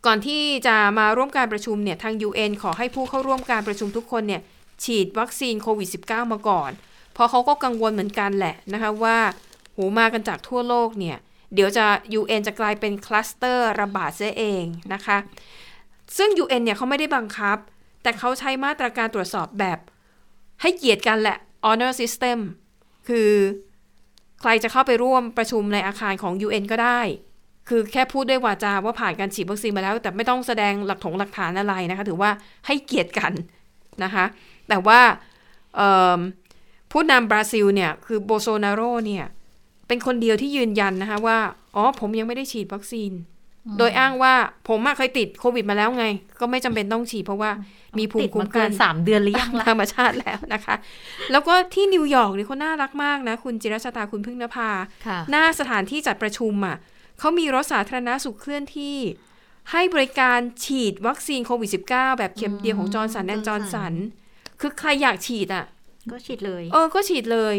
K: ก่อนที่จะมาร่วมการประชุมเนี่ยทาง UN ขอให้ผู้เข้าร่วมการประชุมทุกคนเนี่ยฉีดวัคซีนโควิด -19 มาก่อน เพราะเขาก็กังวลเหมือนกันแหละนะคะว่าโหมากันจากทั่วโลกเนี่ยเดี๋ยวจะ UN จะกลายเป็นคลัสเตอร์ระบาดเสียเองนะคะ ซึ่ง UN เนี่ยเขาไม่ได้บังคับ แต่เขาใช้มาตรการตรวจสอบแบบ ให้เกียรติกันแหละ honor system คือใครจะเข้าไปร่วมประชุมในอาคารของ UN ก็ได้ คือแค่พูดด้วยวาจาว่าผ่านการฉีดวัคซีนมาแล้ว แต่ไม่ต้องแสดงหลักถงหลักฐานอะไรนะคะ ถือว่าให้เกียรติกันนะคะ แต่ว่าผู้นำบราซิลเนี่ยคือโบโซนาโรเนี่ยเป็นคนเดียวที่ยืนยันนะคะว่า อ๋อผมยังไม่ได้ฉีดวัคซีน โดยอ้างว่าผมอะเคยติดโควิดมาแล้วไง ก็ไม่จำเป็นต้องฉีดเพราะว่ามีภู
A: ติ
K: มิ
A: ด
K: คุ้
A: มกันติดมาเกิ
K: น
A: สามเดือนหรือยังล่ะ
K: ธรรมชาติแล้วนะคะ แล้วก็ที่นิวยอร์กนี่เขาน่ารักมากนะ คุณจิรชตาคุณพึ่งนภา
B: ค่ะ
K: หน้าสถานที่จัดประชุมอะเขามีรถสาธารณสุขเคลื่อนที่ ให้บริการฉีดวัคซีนโควิด -19 แบบเข็มเดียวของจอห์นสันแอนด์จอห์นสัน คือใครอยากฉีดอะ
A: ก็ฉีดเลย
K: เออ ก็ฉีดเลย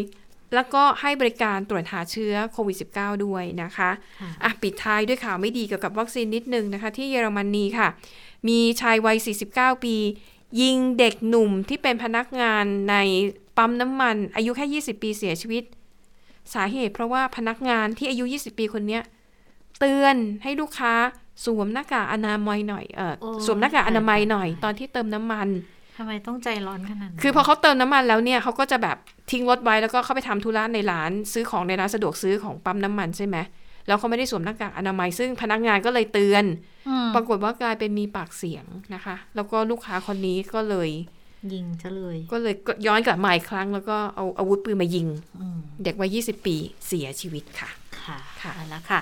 K: แล้วก็ให้บริการตรวจหาเชื้อโควิด -19 ด้วยนะคะ
A: ค่ะ
K: อะปิดท้ายด้วยข่าวไม่ดีเกี่ยวกับวัคซีนนิดนึงนะคะ ที่เยอรมนีค่ะ มีชายวัย 49 ปี ยิงเด็กหนุ่มที่เป็นพนักงานในปั๊มน้ำมัน อายุแค่ 20 ปีเสียชีวิต สาเหตุเพราะว่าพนักงานที่อายุ 20 ปีคนเนี้ยเตือนให้ลูกค้าสวมหน้ากากอนามัยหน่อยเออ
A: โอ้
K: สวมหน้ากากอนามัยหน่อย
A: ตาย
K: ตอนที่เติมน้ำมัน
A: ทำไมต้องใจร้อนขนาดนั้น
K: คือพอเขาเติมน้ำมันแล้วเนี่ยเขาก็จะแบบทิ้งรถไว้แล้วก็เข้าไปทำธุระในร้านซื้อของในร้านสะดวกซื้อของปั๊มน้ำมันใช่ไหมแล้วเขาไม่ได้สวมหน้ากากอนามัย ซึ่งพนักงานก็เลยเตือน
A: อืม
K: ปรากฏว่ากลายเป็นมีปากเสียงนะคะ แล้วก็ลูกค้าคนนี้ก็เลย
A: ยิงซะเลย
K: ก็เลยย้อนกลับมาอีกครั้ง แล้วก็เอาอาวุธปืนมายิง
A: อืม
K: เด็กวัย20 ปีเสียชีวิตค่ะ
A: ค่ะ
K: ค่ะ
A: เอาละค่ะ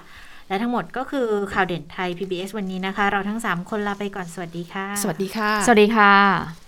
A: และทั้งหมดก็คือข่าวเด่นไทย PBS วันนี้นะคะ เราทั้ง 3 คนลาไปก่อนสวัสดีค่ะ
K: สวัสดีค่ะ
B: สวัสดีค่ะ